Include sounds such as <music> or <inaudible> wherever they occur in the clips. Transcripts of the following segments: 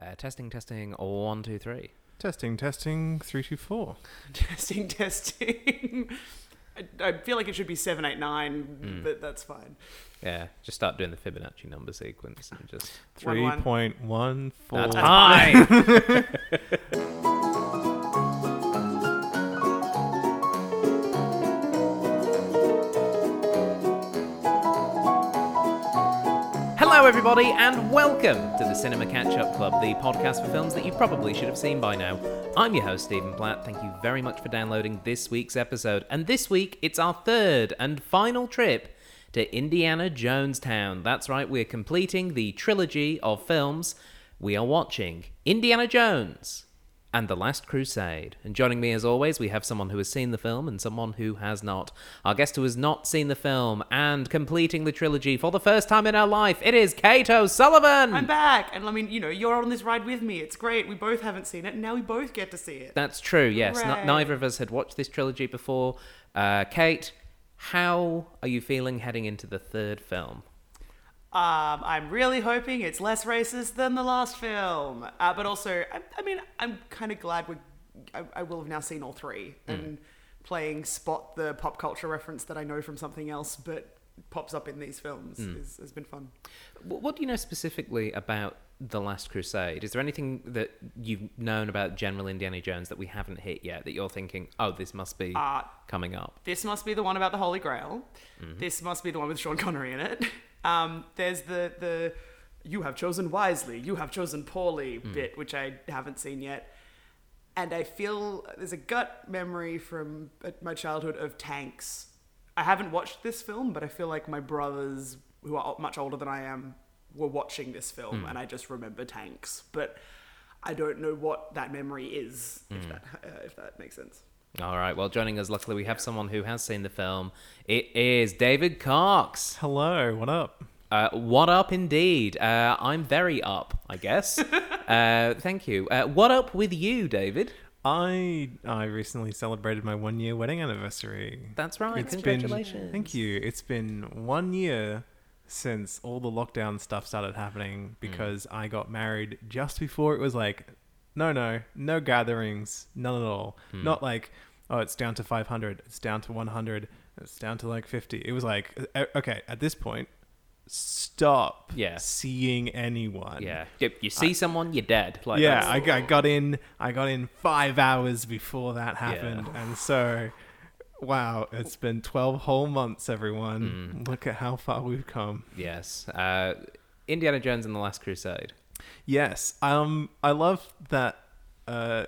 Uh, testing, testing. One, two, three. Testing, testing, three, two, four. <laughs> testing, testing. I, I feel like it should be seven, eight, nine, but that's fine. Yeah, just start doing the Fibonacci number sequence and just. One, Three one. point one four. That's fine. <laughs> <laughs> Hello, everybody, and welcome to the Cinema Catch Up Club, the podcast for films that you probably should have seen by now. I'm your host, Stephen Platt. Thank you very much for downloading this week's episode. And this week, it's our third and final trip to Indiana Jonestown. That's right, we're completing the trilogy of films. We are watching Indiana Jones and The Last Crusade. And joining me as always, we have someone who has seen the film and someone who has not. Our guest who has not seen the film and completing the trilogy for the first time in her life, it is Kate O'Sullivan. I'm back, and I mean, you know, you're on this ride with me. It's great. We both haven't seen it, and now we both get to see it. That's true, yes. N- neither of us had watched this trilogy before. Uh, Kate, how are you feeling heading into the third film? Um, I'm really hoping it's less racist than the last film, uh, but also, I, I mean, I'm kind of glad we. I, I will have now seen all three and playing spot the pop culture reference that I know from something else, but pops up in these films is, has been fun. What do you know specifically about The Last Crusade? Is there anything that you've known about General Indiana Jones that we haven't hit yet that you're thinking, oh, this must be Uh, coming up? This must be the one about the Holy Grail. This must be the one with Sean Connery in it. <laughs> Um, there's the the you have chosen wisely, you have chosen poorly bit, which I haven't seen yet. And I feel there's a gut memory from uh, my childhood of tanks. I haven't watched this film, but I feel like my brothers, who are much older than I am, were watching this film, and I just remember tanks. But I don't know what that memory is, if that uh, if that makes sense. All right, well, joining us, luckily, we have someone who has seen the film. It is David Cox. Hello, what up? Uh, what up, indeed? Uh, I'm very up, I guess. <laughs> uh, thank you. Uh, what up with you, David? I I recently celebrated my one year wedding anniversary. That's right. It's been- Congratulations. thank you. It's been one year since all the lockdown stuff started happening because I got married just before it was like, no, no, no gatherings, none at all. Not like, oh, it's down to 500, it's down to 100, it's down to like 50. It was like, okay, at this point, stop Yeah. seeing anyone. Yeah. You, you see someone, you're dead. Like, yeah, I, I got in. I got in five hours before that happened, and so, wow, it's been twelve whole months. Everyone, Mm. look at how far we've come. Yes. Uh, Indiana Jones and the Last Crusade. Yes, um, I love that. Uh,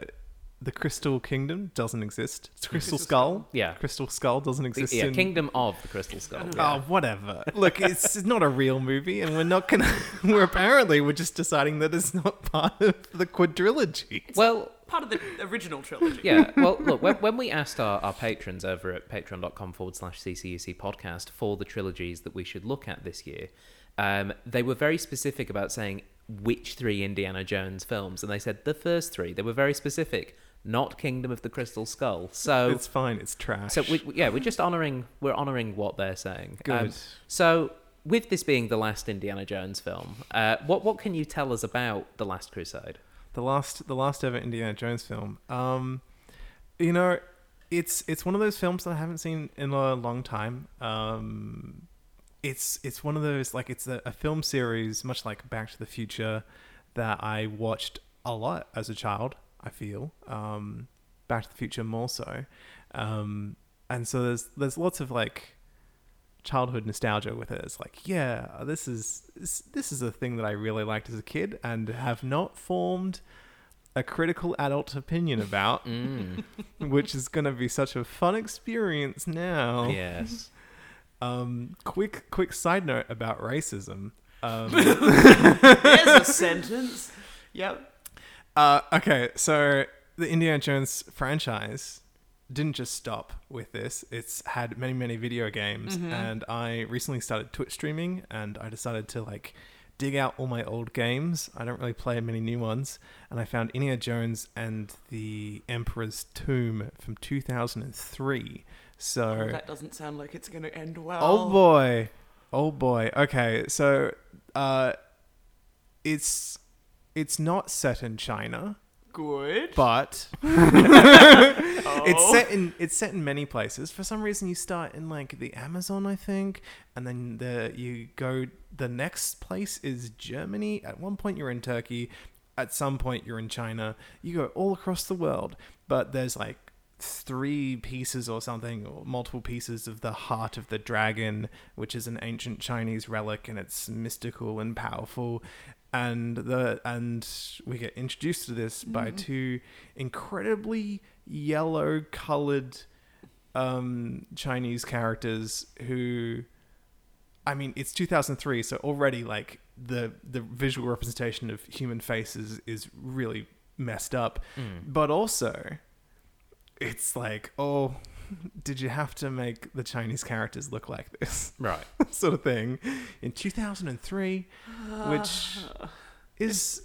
the Crystal Kingdom doesn't exist. It's Crystal Skull. Yeah. Crystal Skull doesn't exist. yeah, in... Kingdom of the Crystal Skull. Oh, whatever. Look, it's, it's not a real movie, and we're not gonna. <laughs> We're apparently we're just deciding that it's not part of the quadrilogy. Well, Part of the original trilogy. yeah. <laughs> Well, look, when, when we asked our, our patrons over at patreon.com forward slash CCUC podcast for the trilogies that we should look at this year, um, they were very specific about saying which three Indiana Jones films. And they said the first three. They were very specific, not Kingdom of the Crystal Skull. So, It's fine. It's trash. so we, yeah, we're just honoring we're honoring what they're saying. Um, Good. so, with this being the last Indiana Jones film, uh, what what can you tell us about the Last Crusade? the last the last ever Indiana Jones film. Um, you know, it's it's one of those films that I haven't seen in a long time. Um, it's it's one of those like it's a, a film series, much like Back to the Future, that I watched a lot as a child. I feel um, Back to the Future more so, um, and so there's there's lots of like childhood nostalgia with it. It's like, yeah, this is this, this is a thing that I really liked as a kid and have not formed a critical adult opinion about, Mm, <laughs> which is going to be such a fun experience now. yes. <laughs> Um, quick quick side note about racism. Um, <laughs> There's a sentence. Yep. Uh, okay, so the Indiana Jones franchise didn't just stop with this. It's had many, many video games, and I recently started Twitch streaming, and I decided to like dig out all my old games. I don't really play many new ones, and I found Indiana Jones and the Emperor's Tomb from 2003. So That doesn't sound like it's going to end well. Oh boy. Oh boy. Okay, so uh it's it's not set in China, Good. but <laughs> <laughs> Oh. it's set in it's set in many places. For some reason, you start in like the Amazon, I think, and then the you go. The next place is Germany. At one point, you're in Turkey. At some point, you're in China. You go all across the world, but there's like three pieces or something, or multiple pieces of the heart of the dragon, which is an ancient Chinese relic, and it's mystical and powerful. And the and we get introduced to this by two incredibly yellow colored um Chinese characters who I mean it's 2003 so already like the the visual representation of human faces is really messed up. But also it's like oh <laughs> did you have to make the Chinese characters look like this Right. <laughs> sort of thing in 2003 which <sighs> is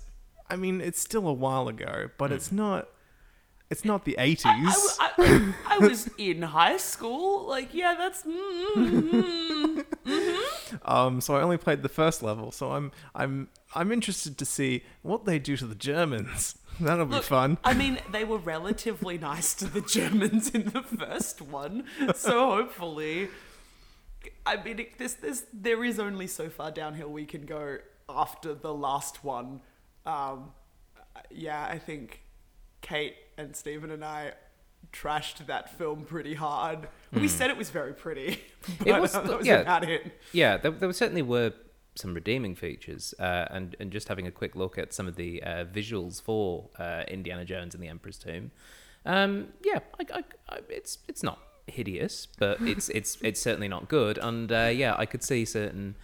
I mean it's still a while ago but it's not it's not the 80s I, I- I was <laughs> in high school. Like, yeah, that's. mm, Um, so I only played the first level, so I'm I'm I'm interested to see what they do to the Germans. That'll be fun. I mean, they were relatively nice to the Germans in the first one, so hopefully, I mean, it, this this there is only so far downhill we can go after the last one. Um, yeah, I think Kate and Stephen and I trashed that film pretty hard. We said it was very pretty, <laughs> but It was- that was yeah. about it. Yeah, there, there certainly were some redeeming features, uh, and and just having a quick look at some of the uh, visuals for uh, Indiana Jones and the Emperor's Tomb. Um, yeah, I, I, I, it's it's not hideous, but <laughs> it's it's it's certainly not good. And uh, yeah, I could see certain.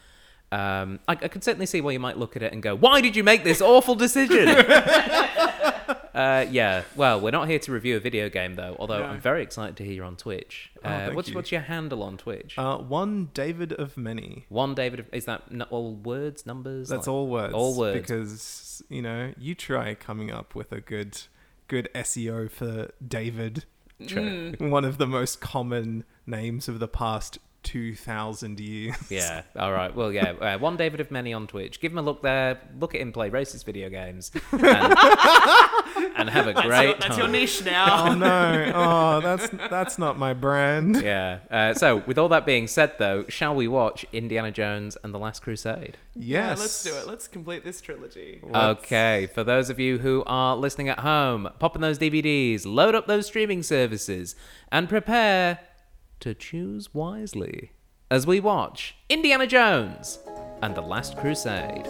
Um, I, I could certainly see why you might look at it and go, "Why did you make this awful decision?" <laughs> uh, yeah. Well, we're not here to review a video game though. Although No. I'm very excited to hear you on Twitch. Oh, Uh, what's you. what's your handle on Twitch? Uh, one David of many. One David is that n- all words, numbers? That's Like- all words. All words. Because you know you try coming up with a good good SEO for David. True. One of the most common names of the past two thousand years. Yeah. <laughs> All right. Well, yeah. Uh, one David of many on Twitch. Give him a look there. Look at him play racist video games, <laughs> and, and have a That's, great your, that's your niche now. Oh no! <laughs> Oh, that's that's not my brand. Yeah. Uh, so, with all that being said, though, shall we watch Indiana Jones and the Last Crusade? Yeah, Yes. let's do it. Let's complete this trilogy. Let's- Okay, for those of you who are listening at home, pop in those DVDs, load up those streaming services, and prepare to choose wisely as we watch Indiana Jones and the Last Crusade.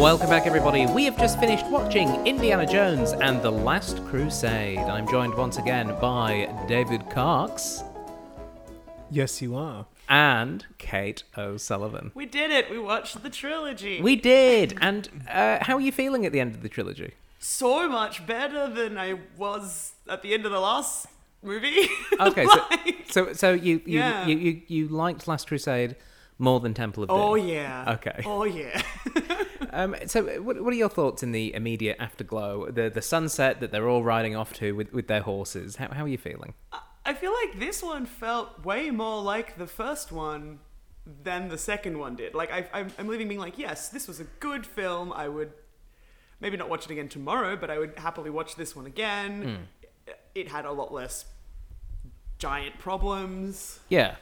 Welcome back, everybody. We have just finished watching Indiana Jones and the Last Crusade. I'm joined once again by David Cox Yes, you are. and Kate O'Sullivan. We did it. We watched the trilogy. We did. And uh, how are you feeling at the end of the trilogy? so much better than I was at the end of the last movie. <laughs> Okay, so so, so you, you, Yeah. you, you you liked Last Crusade more than Temple of Doom. oh yeah. Okay. Oh yeah. <laughs> Um, so, what, what are your thoughts in the immediate afterglow? The the sunset that they're all riding off to with, with their horses. How, how are you feeling? I feel like this one felt way more like the first one than the second one did. Like I, I'm, I'm leaving being like, yes, this was a good film. I would maybe not watch it again tomorrow, but I would happily watch this one again. It had a lot less giant problems. Yeah,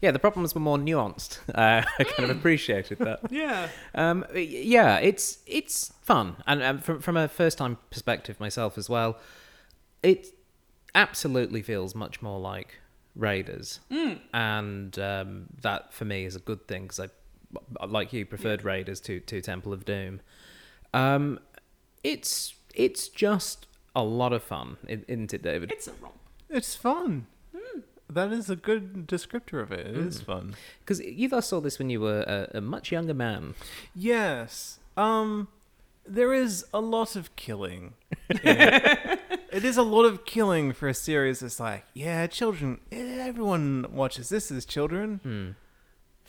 yeah. The problems were more nuanced. <laughs> Uh, I kind of appreciated that. <laughs> Yeah. Um, yeah, it's it's fun, and um, from from a first time perspective myself as well, it absolutely feels much more like Raiders, and um, that for me is a good thing because I, like you, preferred Raiders to to Temple of Doom. Um, it's it's just a lot of fun, isn't it, David? It's a romp. It's fun. That is a good descriptor of it. It is fun. Because you last saw this when you were a, a much younger man. Yes. Um, there is a lot of killing. <laughs> in it. it is a lot of killing for a series that's like, yeah, children. eh, Everyone watches this as children.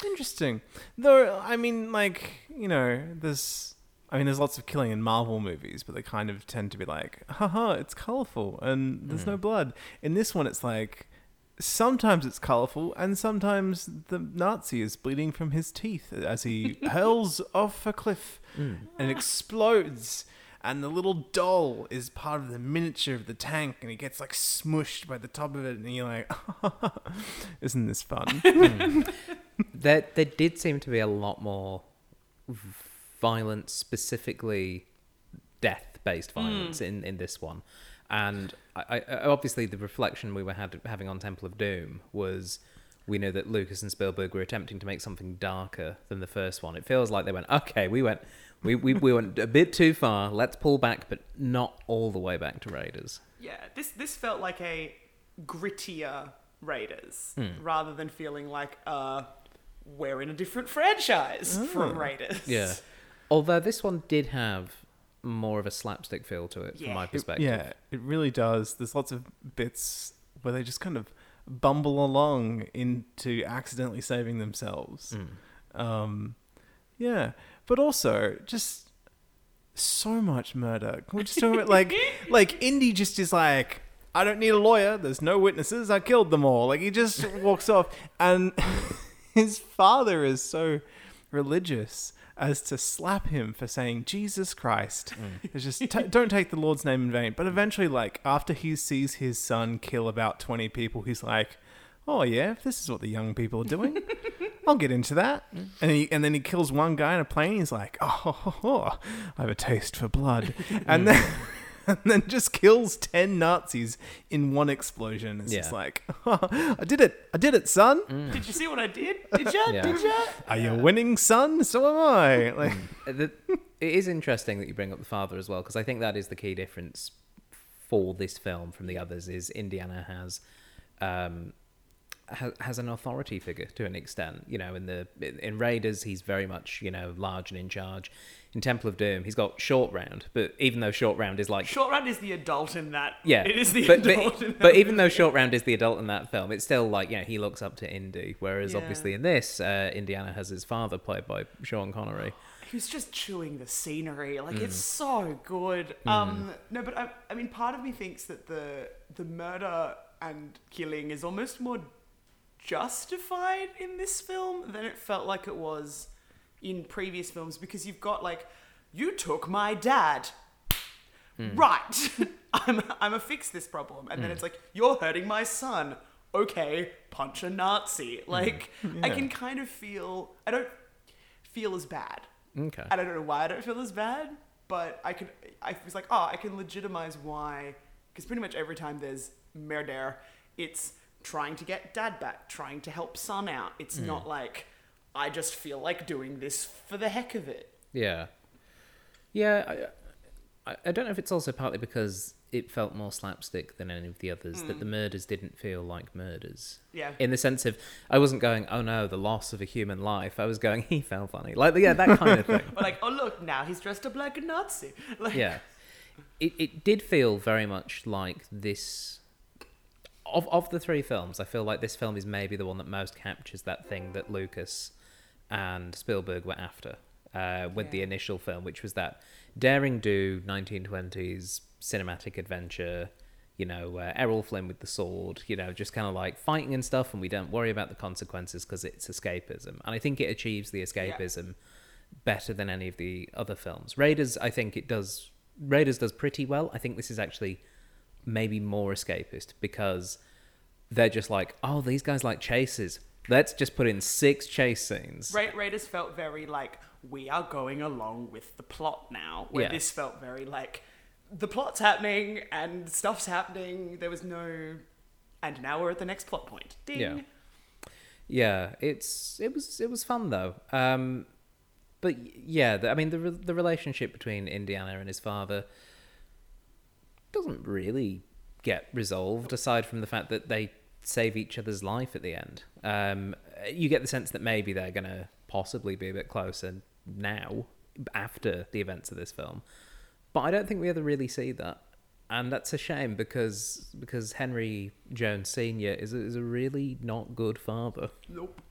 Interesting. Though, I mean, like, you know, there's I mean, there's lots of killing in Marvel movies, but they kind of tend to be like, haha, it's colorful and there's no blood. In this one, it's like sometimes it's colorful and sometimes the Nazi is bleeding from his teeth as he <laughs> hurls off a cliff hmm. and explodes. And the little doll is part of the miniature of the tank, and he gets like smushed by the top of it, and you're like, <laughs> "Isn't this fun?" Hmm. <laughs> There, there did seem to be a lot more violence, specifically death-based hmm. violence in, in this one, and I, I, obviously the reflection we were had, having on Temple of Doom was we know that Lucas and Spielberg were attempting to make something darker than the first one. It feels like they went, okay, we went, we, we, we went a bit too far. Let's pull back, but not all the way back to Raiders. Yeah, this this felt like a grittier Raiders Hmm. rather than feeling like uh we're in a different franchise from Raiders. Yeah. Although this one did have more of a slapstick feel to it Yeah. from my It- perspective. Yeah, it really does. There's lots of bits where they just kind of bumble along into accidentally saving themselves. Um, yeah, but also just so much murder. Can we just talk about like <laughs> like Indy just is like. I don't need a lawyer. There's no witnesses. I killed them all. Like he just walks off, and <laughs> his father is so religious as to slap him for saying Jesus Christ. Mm. It's just ta don't take the Lord's name in vain. But eventually, like after he sees his son kill about twenty people, he's like, "Oh yeah, if this is what the young people are doing, <laughs> I'll get into that." Mm. And he and then he kills one guy in a plane. He's like, "Oh, <laughs> I have a taste for blood," <laughs> and mm. then. <laughs> And then just kills ten Nazis in one explosion. It's just Yeah. like, <laughs> I did it! I did it, son! Did you see what I did? <laughs> Did you? Yeah. Did you? Are you winning, son? So am I. Like, Uh, the, it is interesting that you bring up the father as well because I think that is the key difference for this film from the others. Is Indiana has um, has, has an authority figure to an extent. You know, in the in Raiders, he's very much you know large and in charge. In Temple of Doom, he's got Short Round, but even though Short Round is like Short Round is the adult in that. yeah, It is the but, adult But, in that. but even though Short Round is the adult in that film, it's still like you know he looks up to Indy, whereas Yeah. obviously in this, uh, Indiana has his father played by Sean Connery. He's just chewing the scenery. Like Mm. it's so good. Um, no, but I, I mean, part of me thinks that the the murder and killing is almost more justified in this film than it felt like it was in previous films because you've got like, you took my dad. Hmm. Right, <laughs> I'm I'm a fix this problem, and then hmm. it's like you're hurting my son. Okay, punch a Nazi. Hmm. Like I Yeah. can kind of feel I don't feel as bad. Okay. And I don't know why I don't feel as bad, but I could. I was like, oh, I can legitimize why, because pretty much every time there's murder, it's trying to get dad back, trying to help son out. It's not like I just feel like doing this for the heck of it. Yeah, yeah. I, I, don't know if it's also partly because it felt more slapstick than any of the others that hmm. the murders didn't feel like murders. Yeah. In the sense of, I wasn't going, oh no, the loss of a human life. I was going, <laughs> he felt funny, like yeah, that kind of thing. <laughs> But like, oh look, now he's dressed up like a Nazi. <laughs> Like, yeah, it it did feel very much like this. Of of the three films, I feel like this film is maybe the one that most captures that thing that Lucas and Spielberg were after uh, with the initial film, which was that daring do 1920s cinematic adventure. You know, uh, Errol Flynn with the sword. You know, just kind of like fighting and stuff, and we don't worry about the consequences because it's escapism. And I think it achieves the escapism better than any of the other films. Raiders, I think it does. Raiders does pretty well. I think this is actually maybe more escapist because they're just like, oh, these guys like chases. Let's just put in six chase scenes. Ra- Raiders felt very like we are going along with the plot now. Where Yeah. this felt very like the plot's happening and stuff's happening. There was no, and now we're at the next plot point. Ding. Yeah. Yeah, it's it was it was fun though. Um, but yeah, the, I mean the re- the relationship between Indiana and his father doesn't really get resolved aside from the fact that they save each other's life at the end. Um, you get the sense that maybe they're gonna possibly be a bit closer now after the events of this film, but I don't think we ever really see that. And that's a shame because because Henry Jones Senior is a, is a really not good father. Nope.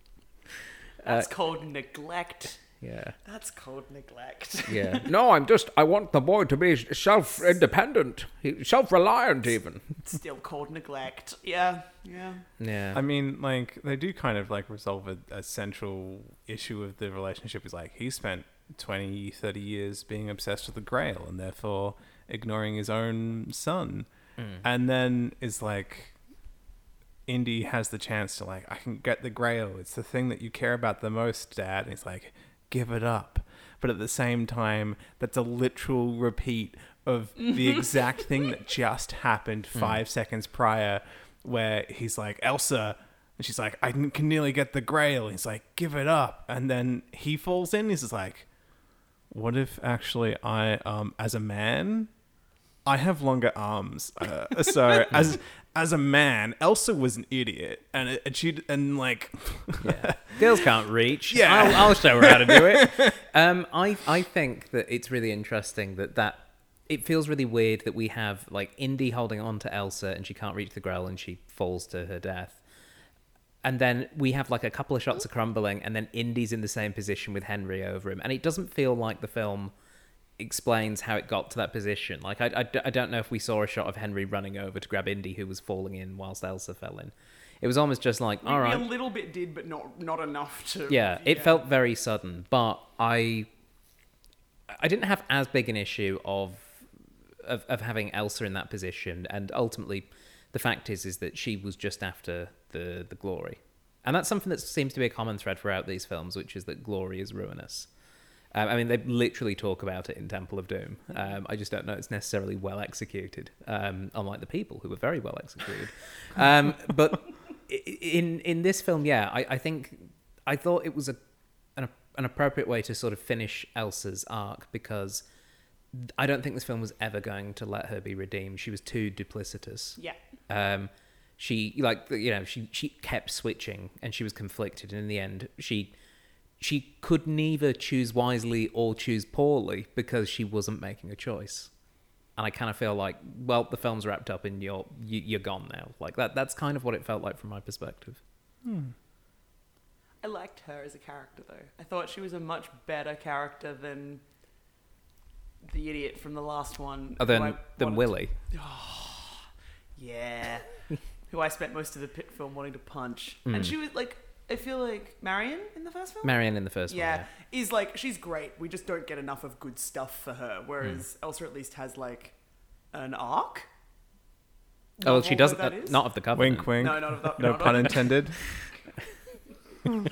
Uh, That's called neglect. Yeah. That's cold neglect. Yeah. <laughs> no, I'm just. I want the boy to be self-independent, self-reliant, even. Still cold neglect. Yeah, yeah. Yeah. I mean, like they do kind of like resolve a, a central issue of the relationship. Is like he spent 20, 30 years being obsessed with the Grail and therefore ignoring his own son, hmm. and then is like. Indy has the chance to like, I can get the Grail. It's the thing that you care about the most, Dad. And he's like, give it up. But at the same time, that's a literal repeat of the <laughs> exact thing that just happened five seconds prior, where he's like, Elsa. And she's like, I can nearly get the grail. And he's like, give it up. And then he falls in. He's just like, what if actually I, um, as a man, I have longer arms. Uh, so <laughs> as as a man, Elsa was an idiot, and it, and she and like, yeah. <laughs> Girls can't reach. Yeah. I'll, I'll show her how to do it. <laughs> Um, I I think that it's really interesting that that it feels really weird that we have like Indy holding on to Elsa and she can't reach the Grail and she falls to her death. And then we have like a couple of shots of crumbling, and then Indy's in the same position with Henry over him, and it doesn't feel like the film explains how it got to that position. Like I, I, I don't know if we saw a shot of Henry running over to grab Indy who was falling in whilst Elsa fell in. It was almost just like, all right, a little bit did, but not not enough to. yeah, it felt very sudden, but I I didn't have as big an issue of of, of having Elsa in that position, and ultimately, the fact is is that she was just after the the glory, and that's something that seems to be a common thread throughout these films, which is that glory is ruinous. Um, I mean, they literally talk about it in Temple of Doom. Um, I just don't know it's necessarily well executed, um, unlike the people who were very well executed. Um, but in in this film, yeah, I, I think I thought it was a an, an appropriate way to sort of finish Elsa's arc because I don't think this film was ever going to let her be redeemed. She was too duplicitous. Yeah. Um, she like you know she she kept switching and she was conflicted, and in the end she she could neither choose wisely or choose poorly because she wasn't making a choice. And I kind of feel like, well, the film's wrapped up and you're you, you're gone now. Like that. That's kind of what it felt like from my perspective. I liked her as a character though. I thought she was a much better character than the idiot from the last one. Other who I than than wanted Willie. to- <gasps> yeah. <laughs> who I spent most of the pit film wanting to punch. Mm. And she was like I feel like Marion in the first film? Marion in the first yeah, one. is like she's great. We just don't get enough of good stuff for her. Whereas Hmm. Elsa at least has like an arc. Oh, well, she doesn't. that uh, not of the covenant. wink, wink. No, not of that. no not pun of- intended. <laughs> oh,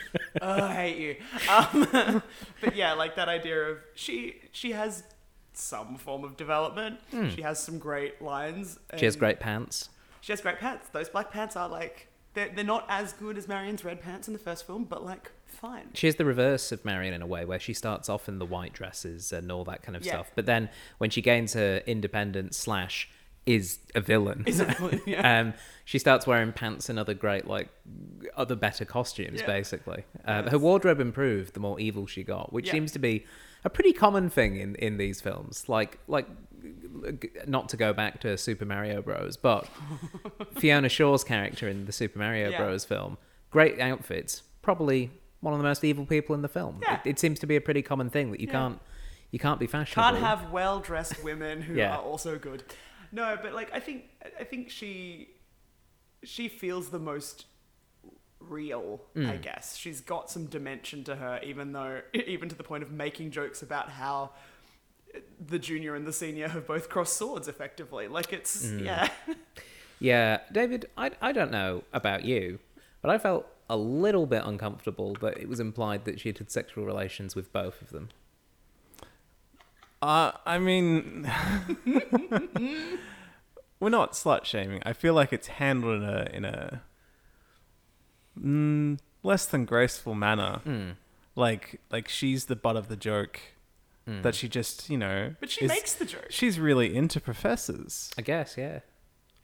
I hate you. Um, <laughs> but yeah, like that idea of she she has some form of development. She has some great lines. She has great pants. She has great pants. Those black pants are like they're they're not as good as Marion's red pants in the first film, but like fine. She is the reverse of Marion in a way, where she starts off in the white dresses and all that kind of Yeah. stuff. But then when she gains her independence slash is a villain, Is a villain, <laughs> yeah. um, she starts wearing pants and other great like other better costumes. Yeah. Basically, um, her wardrobe improved the more evil she got, which Yeah. seems to be a pretty common thing in in these films. Like like not to go back to Super Mario Bros, but <laughs> Fiona Shaw's character in the Super Mario Yeah. Bros film, great outfits, probably one of the most evil people in the film. Yeah. It, it seems to be a pretty common thing that you Yeah. can't you can't be fashionable. Can't have well dressed women who Yeah. are also good. No, but like I think I think she she feels the most real, Mm. I guess. She's got some dimension to her, even though <laughs> even to the point of making jokes about how the junior and the senior have both crossed swords effectively. Like it's Mm. yeah. <laughs> Yeah, David, I, I don't know about you, but I felt a little bit uncomfortable that it was implied that she had had sexual relations with both of them. Uh, I mean, <laughs> we're not slut shaming. I feel like it's handled in a in a mm, less than graceful manner. Hmm. Like like she's the butt of the joke. That she just you know. But she is- makes the joke. She's really into professors. I guess, yeah.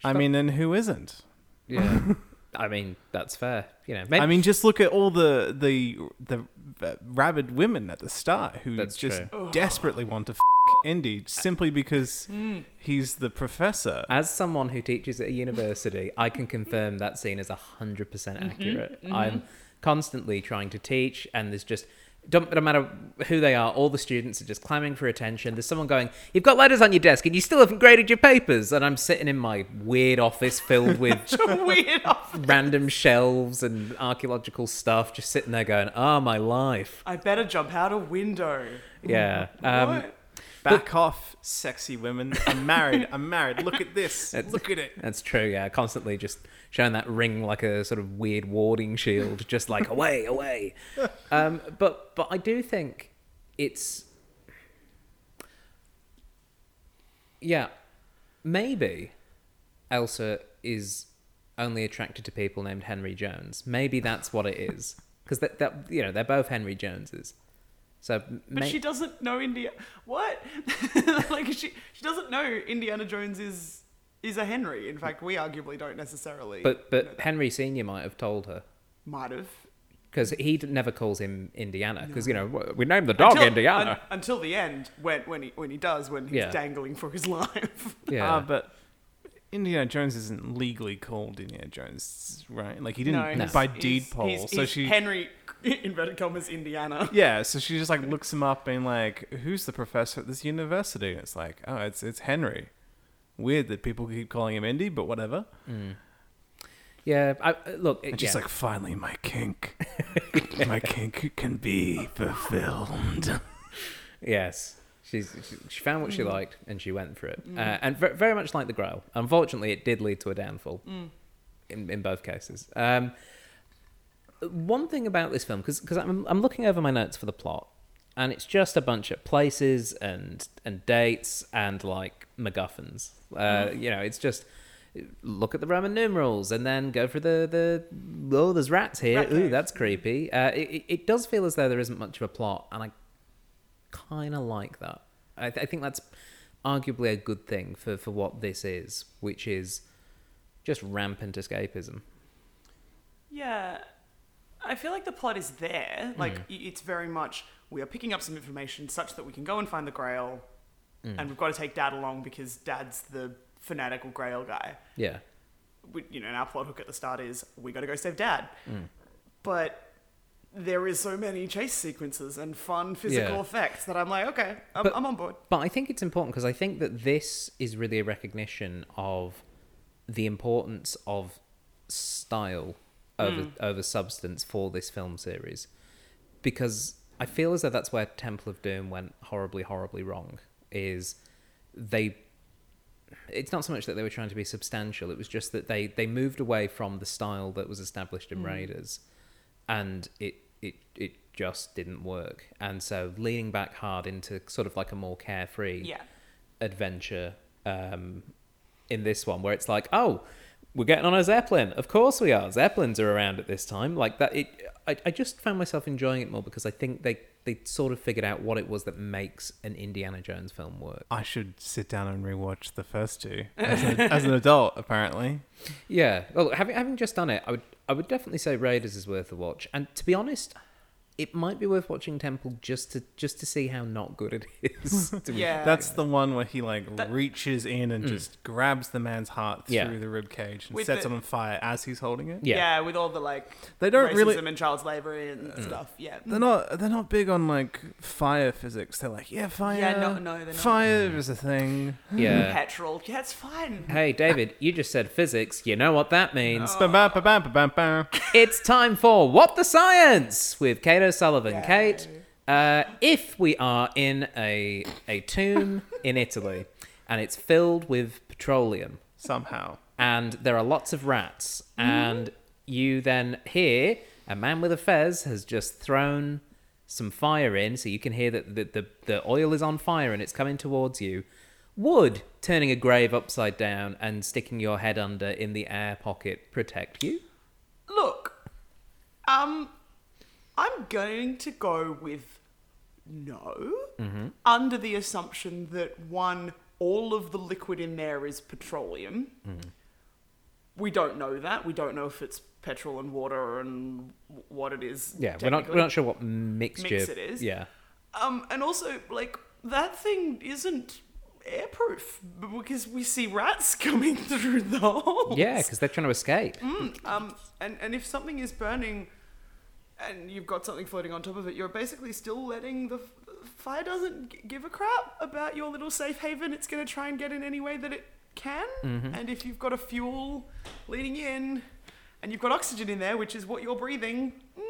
I mean, and who isn't? Yeah. <laughs> I mean, that's fair. You know, maybe, I mean, just look at all the the the uh, rabid women at the start who That's just true. desperately want to f- Indy simply because he's the professor. as someone who teaches at a university, I can confirm that scene is 100% Mm-hmm, accurate. I'm constantly trying to teach, and there's just Don't, no matter who they are, all the students are just clamoring for attention. There's someone going, "You've got letters on your desk, and you still haven't graded your papers." And I'm sitting in my weird office filled with <laughs> Weird. off- random shelves and archaeological stuff, just sitting there going, "Oh, my life." I better jump out a window. Yeah. Um, Back off, sexy women. I'm married. I'm married. Look at this. <laughs> Look at it. That's true, yeah. Constantly just showing that ring like a sort of weird warding shield, <laughs> just like away, away. <laughs> Um, but but I do think it's yeah, maybe Elsa is only attracted to people named Henry Jones. Maybe that's what it is because that that you know they're both Henry Joneses. So But may- she doesn't know India. What? <laughs> like she she doesn't know Indiana Jones is is a Henry. In fact, we arguably don't necessarily. but but Henry Senior might have told her. might have. because he d- never calls him Indiana. Because you know we named the dog Indiana. un- until the end, when when he when he does, when he's Yeah. dangling for his <laughs> life. yeah, Ah, but Indiana Jones isn't legally called Indiana Jones, right? Like he didn't no, by he's- deed poll. he's- so he's she Henry <laughs> inverted commas Indiana. <laughs> Yeah, so she just like looks him up and like, who's the professor at this university? And it's like, oh, it's it's Henry. Weird that people keep calling him Indy, but whatever. yeah. I, uh, look, And yeah. like, finally, my kink, <laughs> my kink can be fulfilled. yes. She's, she, she found Mm. what she liked and she went for it. Uh, and ver- very much like the Grail. Unfortunately, it did lead to a downfall Mm. in, in both cases. Um, one thing about this film, because I'm, I'm looking over my notes for the plot, and it's just a bunch of places and and dates and like MacGuffins. Uh, You know, it's just look at the Roman numerals and then go for the the oh, there's rats here. Rat Ooh, cave. that's creepy. Uh, it, it- it does feel as though there isn't much of a plot, and I kind of like that. I, th- I think that's arguably a good thing for for what this is, which is just rampant escapism. Yeah. I feel like the plot is there. Like Mm. it's very much we are picking up some information such that we can go and find the Grail, Mm. and we've got to take Dad along because Dad's the fanatical Grail guy. Yeah. We, you know, and our plot hook at the start is we got to go save Dad. Mm. But there is so many chase sequences and fun physical Yeah. effects that I'm like, okay, I'm, But- I'm on board. But I think it's important because I think that this is really a recognition of the importance of style over hmm. over substance for this film series, because I feel as though that's where Temple of Doom went horribly, horribly wrong. Is they? It's not so much that they were trying to be substantial; it was just that they they moved away from the style that was established in hmm. Raiders, and it it it just didn't work. And so leaning back hard into sort of like a more carefree Yeah. adventure um, in this one, where it's like, oh, we're getting on a zeppelin. Of course we are. Zeppelins are around at this time. Like that. It. I, I just found myself enjoying it more because I think they they sort of figured out what it was that makes an Indiana Jones film work. I should sit down and rewatch the first two as an, as an adult, apparently. <laughs> Yeah. Well, having having just done it, I would I would definitely say Raiders is worth a watch. And to be honest, it might be worth watching Temple just to just to see how not good it is. <laughs> to be- Yeah. That's the one where he like That- reaches in and mm. just grabs the man's heart through Yeah. the rib cage and With sets the- it on fire as he's holding it. Yeah. Yeah. with all the like They don't racism really- and child slavery and mm. stuff. Yeah. They're not. They're not big on like fire physics. They're like, yeah, fire. Yeah, no- no, they're not. Fire mm. is a thing. Yeah. <laughs> Petrol. Yeah, it's fine. Hey, David, you just said physics. You know what that means. Ba-ba-ba-ba-ba-ba. It's time for What the Science with Kate O'Sullivan. Yay. Kate, uh, if we are in a, a tomb <laughs> in Italy and it's filled with petroleum Somehow. and there are lots of rats, and you then hear a man with a fez has just thrown some fire in, so you can hear that the, the, the oil is on fire and it's coming towards you. Would turning a grave upside down and sticking your head under in the air pocket protect you? Look, um, I'm going to go with no, under the assumption that one, all of the liquid in there is petroleum. We don't know that. We don't know if it's petrol and water and what it is. Yeah, we're not we're not sure what mixture Mix it is. Yeah, Um, and also, like, that thing isn't airproof because we see rats <laughs> coming through the holes. yeah, because they're trying to escape. Um, and, and if something is burning and you've got something floating on top of it, you're basically still letting the, fire doesn't g- give a crap about your little safe haven. It's going to try and get in any way that it can. Mm-hmm. And if you've got a fuel leading in, and you've got oxygen in there, which is what you're breathing, mm,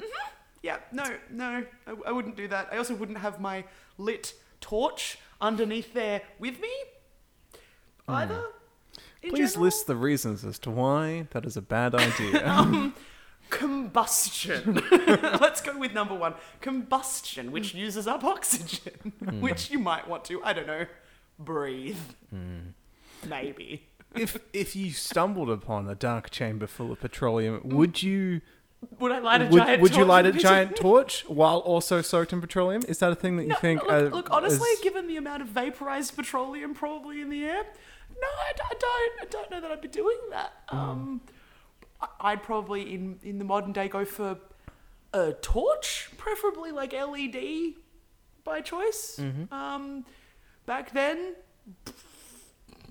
mhm. yeah, no, no, I, I wouldn't do that. I also wouldn't have my lit torch underneath there with me either. in Please general. list the reasons as to why that is a bad <laughs> idea. Um, combustion. <laughs> Let's go with number one combustion, which uses up oxygen, which you might want to, I don't know, breathe. Maybe. if if you stumbled upon a dark chamber full of petroleum, would you Would I light a would, giant would you torch light a giant torch while also soaked in petroleum? Is that a thing that you No, think? look, uh, look, honestly, is- given the amount of vaporized petroleum probably in the air, no, I, I don't. I don't know that I'd be doing that. Hmm. Um, I'd probably in in the modern day go for a torch, preferably like LED by choice. Mm-hmm. Um, back then,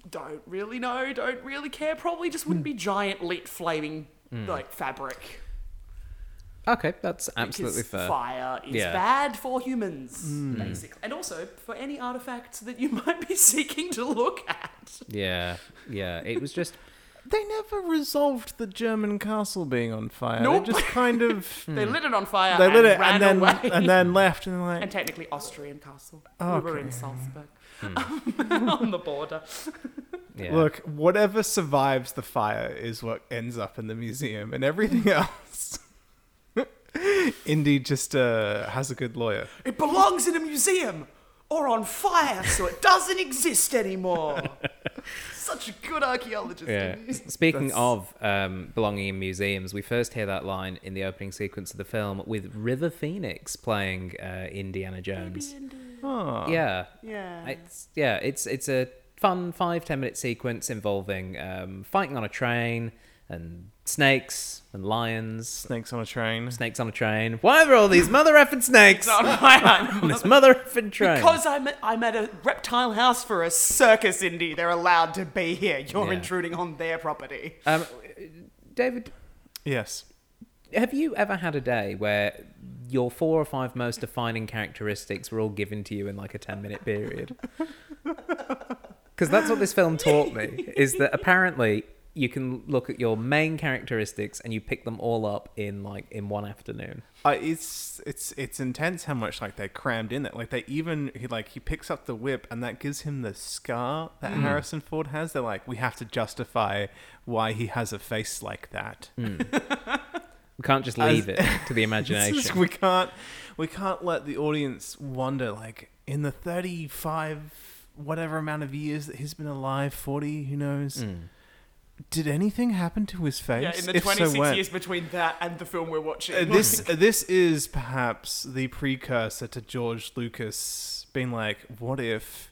don't really know. Don't really care. Probably just wouldn't be giant lit flaming like fabric. Okay, that's absolutely fair. Fire is Yeah. bad for humans, Hmm. basically, and also for any artifacts that you <laughs> might be seeking to look at. Yeah, yeah. It was just <laughs> they never resolved the German castle being on fire. Nope. They just kind of <laughs> They lit it on fire. they lit and it ran and then away. and then left and like and technically Austrian castle. Oh, we were in. Salzburg, Hmm. <laughs> on the border. yeah. Look, whatever survives the fire is what ends up in the museum, and everything <laughs> else. Indy just uh, has a good lawyer. It belongs in a museum or on fire, so it doesn't exist anymore. Such a good archaeologist. Yeah. Speaking That's- of um, belonging in museums, we first hear that line in the opening sequence of the film with River Phoenix playing uh, Indiana Jones. Oh. Yeah, Yeah. it's yeah, it's it's a fun five ten minute sequence involving um, fighting on a train and snakes and lions. Snakes on a train. Snakes on a train. Why are there all these mother effing snakes <laughs> on my on this mother effing train? Because I'm at, I'm at a reptile house for a circus, Indy. They're allowed to be here. You're Yeah. intruding on their property. um, David, Yes. Have you ever had a day where your four or five most defining characteristics were all given to you in like a 10 minute period? <laughs> Because that's what this film taught me is that apparently you can look at your main characteristics and you pick them all up in like in one afternoon. Uh, it's it's it's intense how much like they crammed in that. Like they even he like he picks up the whip and that gives him the scar that Mm. Harrison Ford has. They're like we have to justify why he has a face like that. <laughs> We can't just leave it to the <laughs> imagination. just- we can't we can't let the audience wonder like in the 35 whatever amount of years that he's been alive 40 who knows Mm. Did anything happen to his face Yeah, in the If so, 26 when? years between that and the film we're watching. Uh, this uh, this is perhaps the precursor to George Lucas being like, what if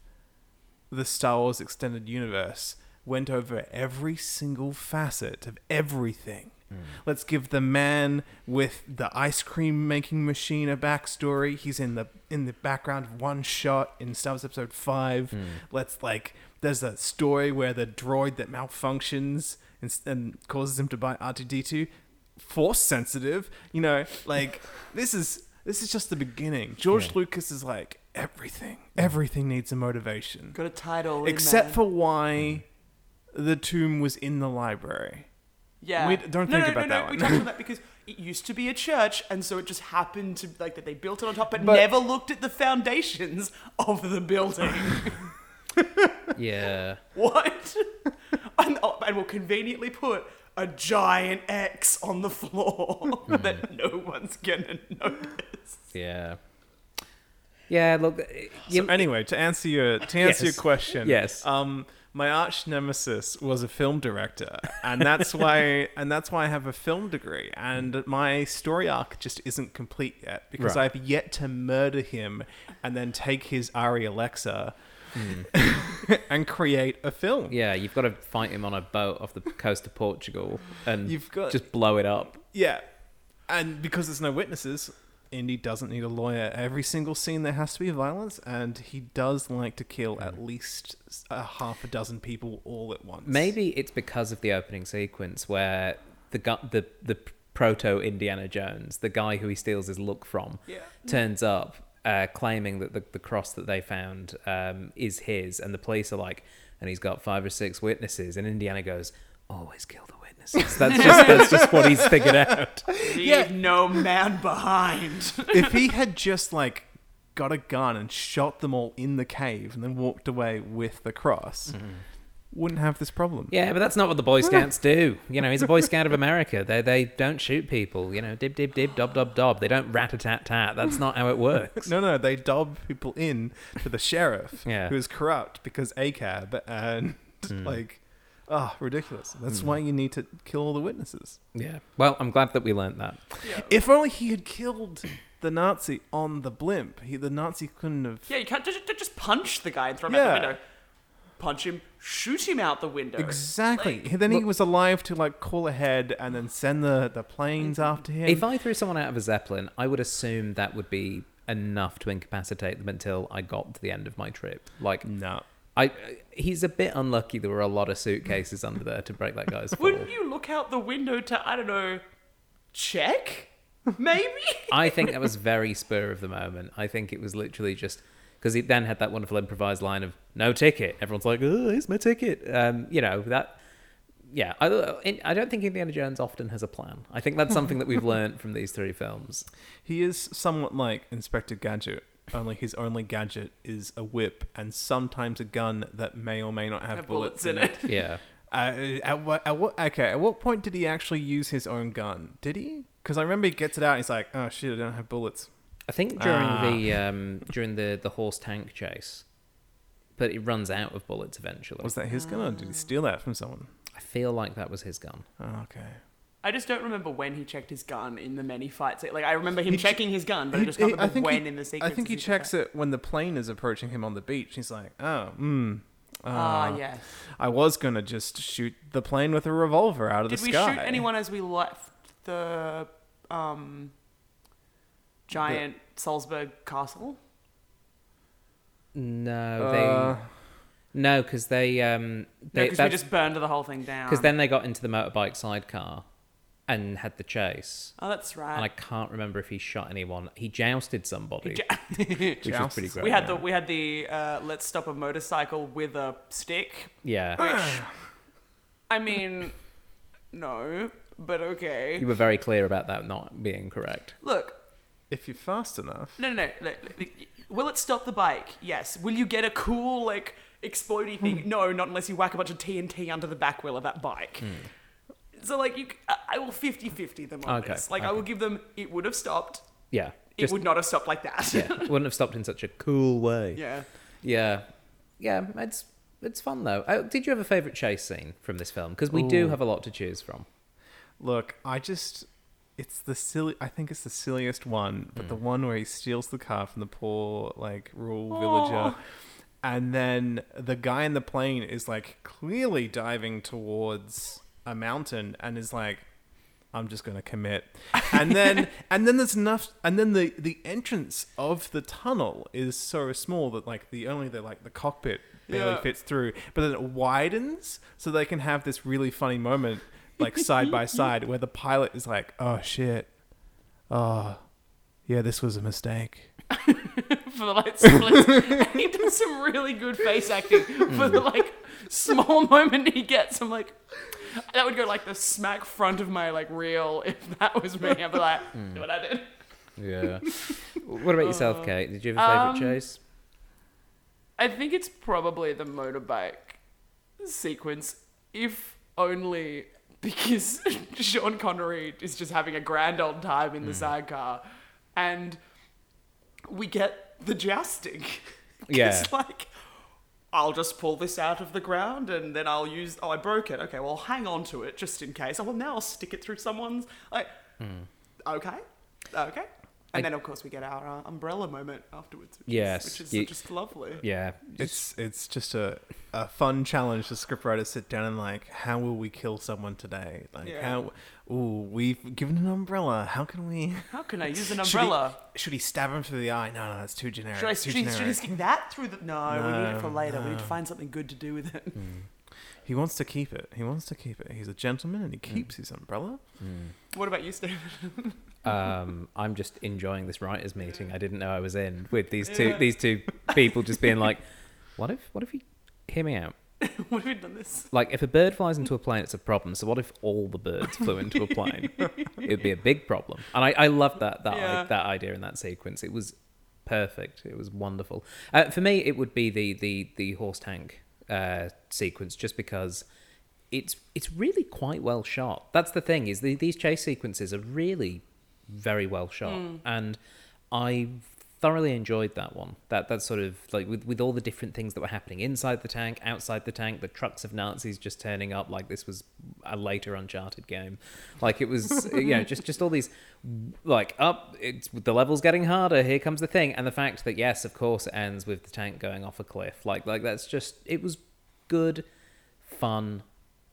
the Star Wars extended universe went over every single facet of everything? Hmm. Let's give the man with the ice cream making machine a backstory. He's in the in the background of one shot in Star Wars Episode Five. Hmm. Let's like there's a story where the droid that malfunctions and, and causes him to buy R two D two force sensitive. You know, like <laughs> this is this is just the beginning. George Yeah. Lucas is like everything. Everything needs a motivation, Got a title. except in for why mm-hmm. the tomb was in the library. Yeah. We don't no, think no, about no, that no, one. We talked about <laughs> that because it used to be a church, and so it just happened to like that they built it on top, but, But- never looked at the foundations of the building. <laughs> yeah. <laughs> what? and, oh, and we'll conveniently put a giant X on the floor <laughs> that no one's gonna notice. Yeah. Yeah, look. You, So anyway, to answer your to answer Yes. your question, Yes. Um, my arch nemesis was a film director, and that's why <laughs> and that's why I have a film degree, and my story arc just isn't complete yet because Right. I've yet to murder him and then take his Arri Alexa <laughs> and create a film. yeah, you've got to fight him on a boat off the coast of Portugal and You've got- just blow it up. Yeah. And because there's no witnesses, Indy doesn't need a lawyer. Every single scene there has to be violence, and he does like to kill at mm. least a half a dozen people all at once. Maybe it's because of the opening sequence where the gu- the the proto Indiana Jones, the guy who he steals his look from, Yeah. turns up uh, claiming that the, the cross that they found um, is his, and the police are like, and he's got five or six witnesses, and Indiana goes, always kill the witnesses. That's just that's just what he's figured out. Leave no man behind. <laughs> if he had just like got a gun and shot them all in the cave and then walked away with the cross, wouldn't have this problem. Yeah, but that's not what the Boy Scouts do. You know, he's a Boy Scout of <laughs> America. They they don't shoot people. You know, dib dib dib, dob dob dob. They don't rat a tat tat. That's not how it <laughs> works. No, no, they dob people in to the sheriff, <laughs> Yeah. who is corrupt because ACAB and Hmm. like, ah, ridiculous. That's why you need to kill all the witnesses. Yeah. Well, I'm glad that we learned that. If only he had killed the Nazi on the blimp, he the Nazi couldn't have. yeah, you can't just, just punch the guy and throw him out the window. Punch him, shoot him out the window. Exactly. Like- then he was alive to like call ahead and then send the, the planes mm-hmm. after him. If I threw someone out of a zeppelin, I would assume that would be enough to incapacitate them until I got to the end of my trip. Like, no. I he's a bit unlucky. There were a lot of suitcases under there to break that guy's <laughs> fall. Wouldn't you look out the window to, I don't know, check? Maybe? <laughs> I think that was very spur of the moment. I think it was literally just because he then had that wonderful improvised line of "no ticket." Everyone's like, "Oh, here's my ticket." Um, you know that. Yeah, I, I don't think Indiana Jones often has a plan. I think that's something that we've <laughs> learned from these three films. He is somewhat like Inspector Gadget, only his only gadget is a whip and sometimes a gun that may or may not have, Have bullets in it. Yeah, <laughs> Uh, at what? At what? Okay. At what point did he actually use his own gun? Did he? Because I remember he gets it out. and He's like, "Oh shit, I don't have bullets." I think during Ah. the um, during the the horse tank chase, but it runs out of bullets eventually. Was that his gun, or did he steal that from someone? I feel like that was his gun. Oh, okay. I just don't remember when he checked his gun in the many fights. Like, I remember him He ch- checking his gun, but I He- just can't he- remember when he, in the sequence. I think he does checks it when the plane is approaching him on the beach. He's like, "Oh, hmm." Ah, uh, yes. I was gonna just shoot the plane with a revolver out of Did the sky. Did we shoot anyone as we left the um, giant Salzburg castle? No, they Uh, no because they um No, they because we just burned the whole thing down. because then they got into the motorbike sidecar and had the chase. oh, that's right. And I can't remember if he shot anyone. He jousted somebody, Ja- <laughs> which was pretty great. we had the we had the uh, let's stop a motorcycle with a stick. yeah. I mean, no, but okay. You were very clear about that not being correct. Look, if you're fast enough, No, no, no. Will it stop the bike? Yes. Will you get a cool, like, explodey thing? no, not unless you whack a bunch of TNT under the back wheel of that bike. So, like, you, I will 50 50 them on Okay, this. Like, I will give them, it would have stopped. Yeah. It Just, would not have stopped like that. yeah. Wouldn't have stopped in such a cool way. yeah. Yeah. Yeah. It's it's fun though. Uh, did you have a favorite chase scene from this film? Because we do have a lot to choose from. look, I just. It's the silly. I think it's the silliest one, but the mm. one where he steals the car from the poor, like, rural villager. And then the guy in the plane is, like, clearly diving towards a mountain and is like, I'm just gonna commit. And then <laughs> and then there's enough and then the the entrance of the tunnel is so small that like the only the like the cockpit barely Yeah. fits through. But then it widens so they can have this really funny moment like side by side where the pilot is like, Oh shit. Oh yeah, this was a mistake. <laughs> For the, like, split. <laughs> he does some really good face acting for the, like, small moment he gets. I'm like, that would go, like, the smack front of my, like, reel if that was me. I'd be like, <laughs> see what I did. Yeah. what about yourself, Kate? Did you have a favorite Um, chase? I think it's probably the motorbike sequence, if only <laughs> because <laughs> Sean Connery is just having a grand old time in the mm. sidecar, and we get the jousting. <laughs> Yeah. it's like. I'll just pull this out of the ground and then I'll use. Oh, I broke it. Okay, well, hang on to it just in case. Oh, well, now I'll stick it through someone's. Like, hmm. okay, okay. And I- then, of course, we get our uh, umbrella moment afterwards, which Yes, is, which is you- just lovely. Yeah. It's it's just a, a fun challenge for scriptwriters to sit down and like, how will we kill someone today? Like Yeah. how ooh, we've given an umbrella. How can we <laughs> How can I use an <laughs> Should he- umbrella? Should he, stab him through the eye? No, no, that's too generic. Should I, too should, he, should he generic. stick that through the? No, no, we need it for No, later. We need to find something good to do with it. He wants to keep it. He wants to keep it. He's a gentleman and he keeps his umbrella. What about you, Stephen? <laughs> um, I'm just enjoying this writers' meeting. I didn't know I was in with these two Yeah. these two <laughs> people just being like, "What if? What if you hear me out? <laughs> what have you done this? Like, if a bird flies into a plane, it's a problem. So what if all the birds flew into a plane? It'd be a big problem." And I, I loved that that Yeah. that idea in that sequence. It was perfect. It was wonderful. Uh, for me, it would be the the the horse tank uh, sequence, just because it's it's really quite well shot. That's the thing is the, these chase sequences are really very well shot, and I thoroughly enjoyed that one. That that sort of like with with all the different things that were happening inside the tank, outside the tank, the trucks of Nazis just turning up like this was a later Uncharted game. Like it was, you know, just just all these like up. It's the level's getting harder. Here comes the thing, and the fact that yes, of course, it ends with the tank going off a cliff. Like like that's just it was good, fun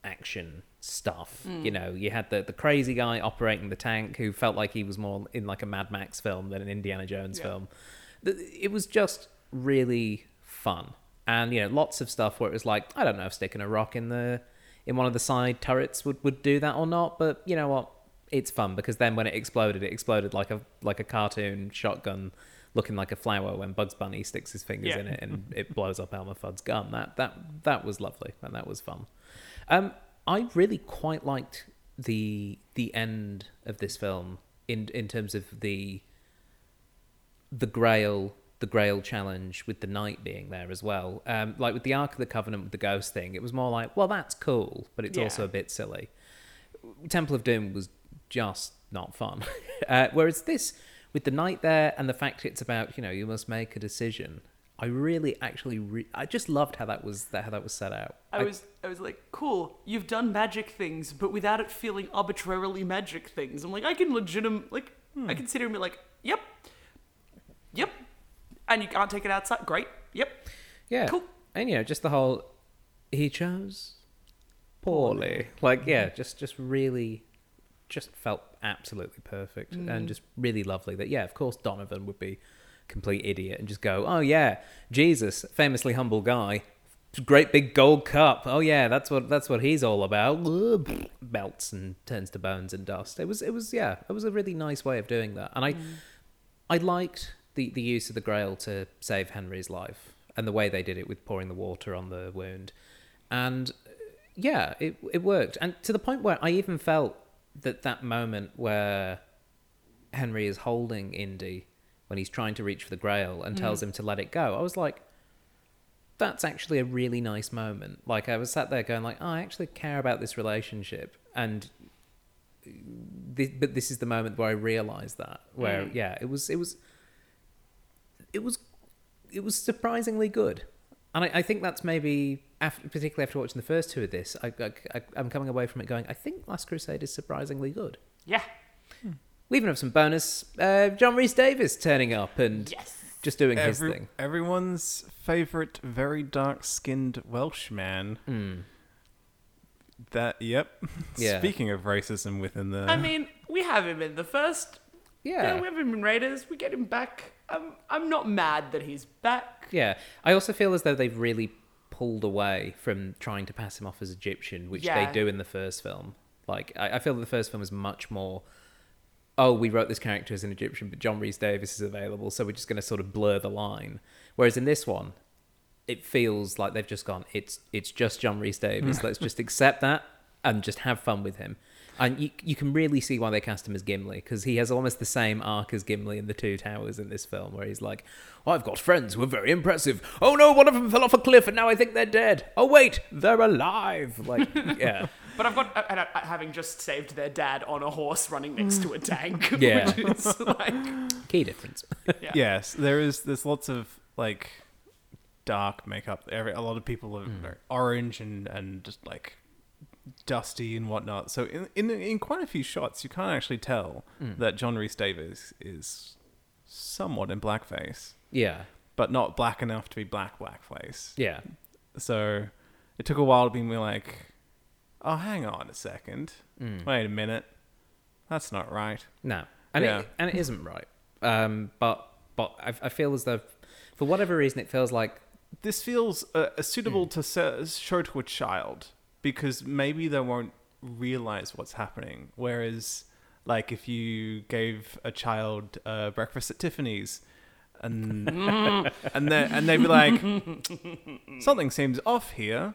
action stuff. You know, you had the the crazy guy operating the tank who felt like he was more in like a Mad Max film than an Indiana Jones Yeah. film. It was just really fun, and you know, lots of stuff where it was like, I don't know if sticking a rock in the in one of the side turrets would would do that or not, but you know what? It's fun because then when it exploded, it exploded like a like a cartoon shotgun. Looking like a flower when Bugs Bunny sticks his fingers Yeah. in it and <laughs> it blows up Elmer Fudd's gun. That that that was lovely and that was fun. Um, I really quite liked the the end of this film in in terms of the the Grail the Grail challenge with the knight being there as well. Um, like with the Ark of the Covenant with the ghost thing, it was more like, well, that's cool, but it's Yeah. also a bit silly. Temple of Doom was just not fun. <laughs> uh, whereas this, with the knight there and the fact it's about, you know, you must make a decision. I really, actually, re- I just loved how that was that how that was set out. I was I was like, cool, you've done magic things, but without it feeling arbitrarily magic things. I'm like, I can legitimate like I hmm. can sit here and be like, yep, yep, and you can't take it outside. Great, yep, Yeah. Cool. And you know, just the whole he chose poorly. Like, yeah, mm-hmm. just just really just felt absolutely perfect and mm-hmm. just really lovely that yeah, of course Donovan would be complete idiot and just go, "Oh yeah, Jesus, famously humble guy, great big gold cup. Oh yeah, that's what that's what he's all about." <laughs> Melts and turns to bones and dust. It was it was yeah, it was a really nice way of doing that. And I mm. I liked the, the use of the Grail to save Henry's life and the way they did it with pouring the water on the wound. And yeah, it, it worked. And to the point where I even felt that that moment where Henry is holding Indy when he's trying to reach for the Grail and tells mm. him to let it go, I was like, that's actually a really nice moment. Like I was sat there going like, oh, I actually care about this relationship. And this, but this is the moment where I realized that where mm. yeah it was it was it was it was surprisingly good. And I, I think that's maybe after, particularly after watching the first two of this I, I, I'm coming away from it going I think Last Crusade is surprisingly good. Yeah, we even have some bonus uh, John Rhys-Davies turning up and yes. just doing his thing everyone's favorite, very dark-skinned Welsh man. Mm. That yep. <laughs> Yeah. Speaking of racism within the, I mean, we have him in the first. Yeah, yeah we have him in Raiders. We get him back. I'm I'm not mad that he's back. Yeah, I also feel as though they've really pulled away from trying to pass him off as Egyptian, which Yeah. they do in the first film. Like, I, I feel that the first film is much more. Oh, we wrote this character as an Egyptian, but John Rhys-Davies is available, so we're just going to sort of blur the line. Whereas in this one, it feels like they've just gone. It's it's just John Rhys-Davies. <laughs> Let's just accept that and just have fun with him. And you you can really see why they cast him as Gimli because he has almost the same arc as Gimli in the Two Towers in this film, where he's like, oh, "I've got friends who are very impressive. Oh no, one of them fell off a cliff and now I think they're dead. Oh wait, they're alive." Like, <laughs> yeah, But I've got uh, uh, uh, having just saved their dad on a horse running next to a tank. <laughs> Yeah. which is like key difference. yeah. yes, there is. There's lots of like dark makeup. Every a lot of people are very orange and and just like dusty and whatnot. So in in in quite a few shots, you can't actually tell that John Rhys-Davies is somewhat in blackface, yeah, but not black enough to be black blackface. yeah, So it took a while to be like, oh, hang on a second, wait a minute, that's not right. no, and Yeah. it and it isn't right. Um, but but I, I feel as though for whatever reason it feels like this feels uh, uh, suitable to se- show to a child because maybe they won't realize what's happening. Whereas, like, if you gave a child uh, breakfast at Tiffany's, and <laughs> and they and they'd be like, something seems off here.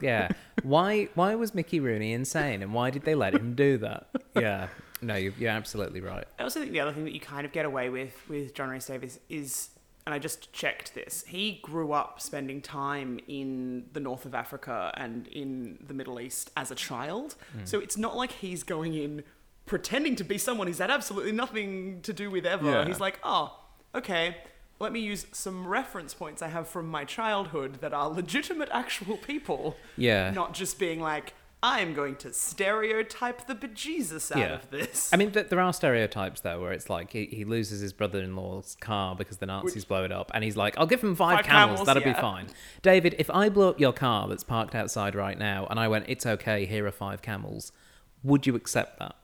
Yeah. Why why was Mickey Rooney insane and why did they let him do that? Yeah. No, you're, you're absolutely right. I also think the other thing that you kind of get away with with John Rhys-Davies is, and I just checked this, he grew up spending time in the north of Africa and in the Middle East as a child. Hmm. So it's not like he's going in pretending to be someone he's had absolutely nothing to do with ever. Yeah. He's like, oh, okay. Let me use some reference points I have from my childhood that are legitimate, actual people. Yeah. Not just being like, I'm going to stereotype the bejesus out Yeah. of this. I mean, th- there are stereotypes though, where it's like he, he loses his brother-in-law's car because the Nazis blow it up, and he's like, "I'll give him five, Five camels, camels, that'll be fine." David, if I blow up your car that's parked outside right now, and I went, "It's okay, here are five camels," would you accept that?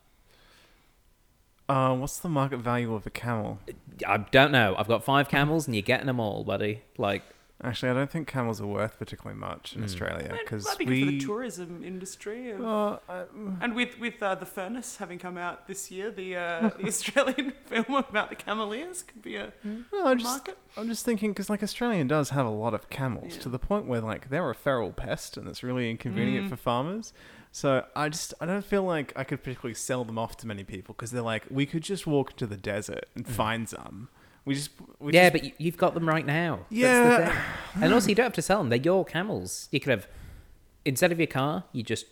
Uh, what's the market value of a camel? I don't know. I've got five camels, and you're getting them all, buddy. Like, Actually, I don't think camels are worth particularly much Hmm. in Australia Well, because that'd be good for we. the tourism industry. of- Uh, I- and with with uh, the furnace having come out this year, the uh, the <laughs> Australian <laughs> film about the Cameliers could be a well, I'm just, market. I'm just thinking because like Australia does have a lot of camels Yeah. to the point where like they're a feral pest and it's really inconvenient Mm. for farmers. So I just I don't feel like I could particularly sell them off to many people because they're like we could just walk into the desert and find some. We just we Mm. yeah, just, but you, you've got them right now. That's the Yeah. thing. and also you don't have to sell them; they're your camels. You could have instead of your car, you just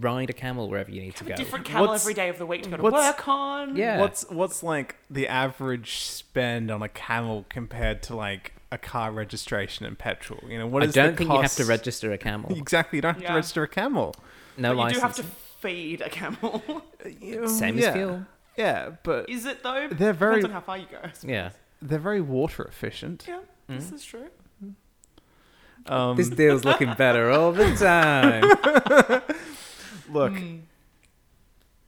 ride a camel wherever you need to Have a go. different camel What's- every day of the week to go to what's- work on. Yeah. What's what's like the average spend on a camel compared to like a car registration and petrol? You know, what I is don't the think you have to register a camel. <laughs> Exactly, you don't have Yeah. to register a camel. No but you do have to feed a camel. <laughs> Same yeah. as fuel. Yeah, but Is it though? They're very- Depends on how far you go. Yeah. they're very water efficient. Yeah, this Mm. is true. Um, This deal's looking better all the <laughs> time. look, Hmm.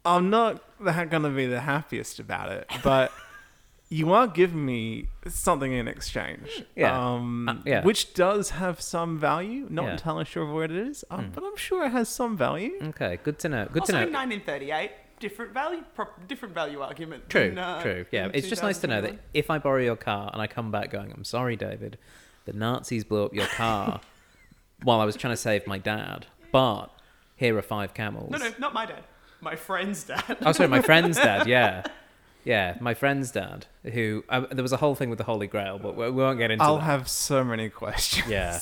I'm not going to be the happiest about it, but <laughs> you are giving me something in exchange. Yeah. Um, Uh, yeah. Which does have some value. Not Yeah. entirely sure of what it is, um, Mm. but I'm sure it has some value. Okay, good to know. Good also, to in know. 1938, different value, pro- different value argument. True, than, uh, true. Yeah, it's just nice to know that if I borrow your car and I come back going, "I'm sorry, David, the Nazis blew up your car <laughs> while I was trying to save my dad, but here are five camels." No, no, not my dad. My friend's dad. Oh, sorry, my friend's dad. Yeah, <laughs> yeah, my friend's dad. Who uh, there was a whole thing with the Holy Grail, but we, we won't get into it. I'll that. have so many questions. Yeah.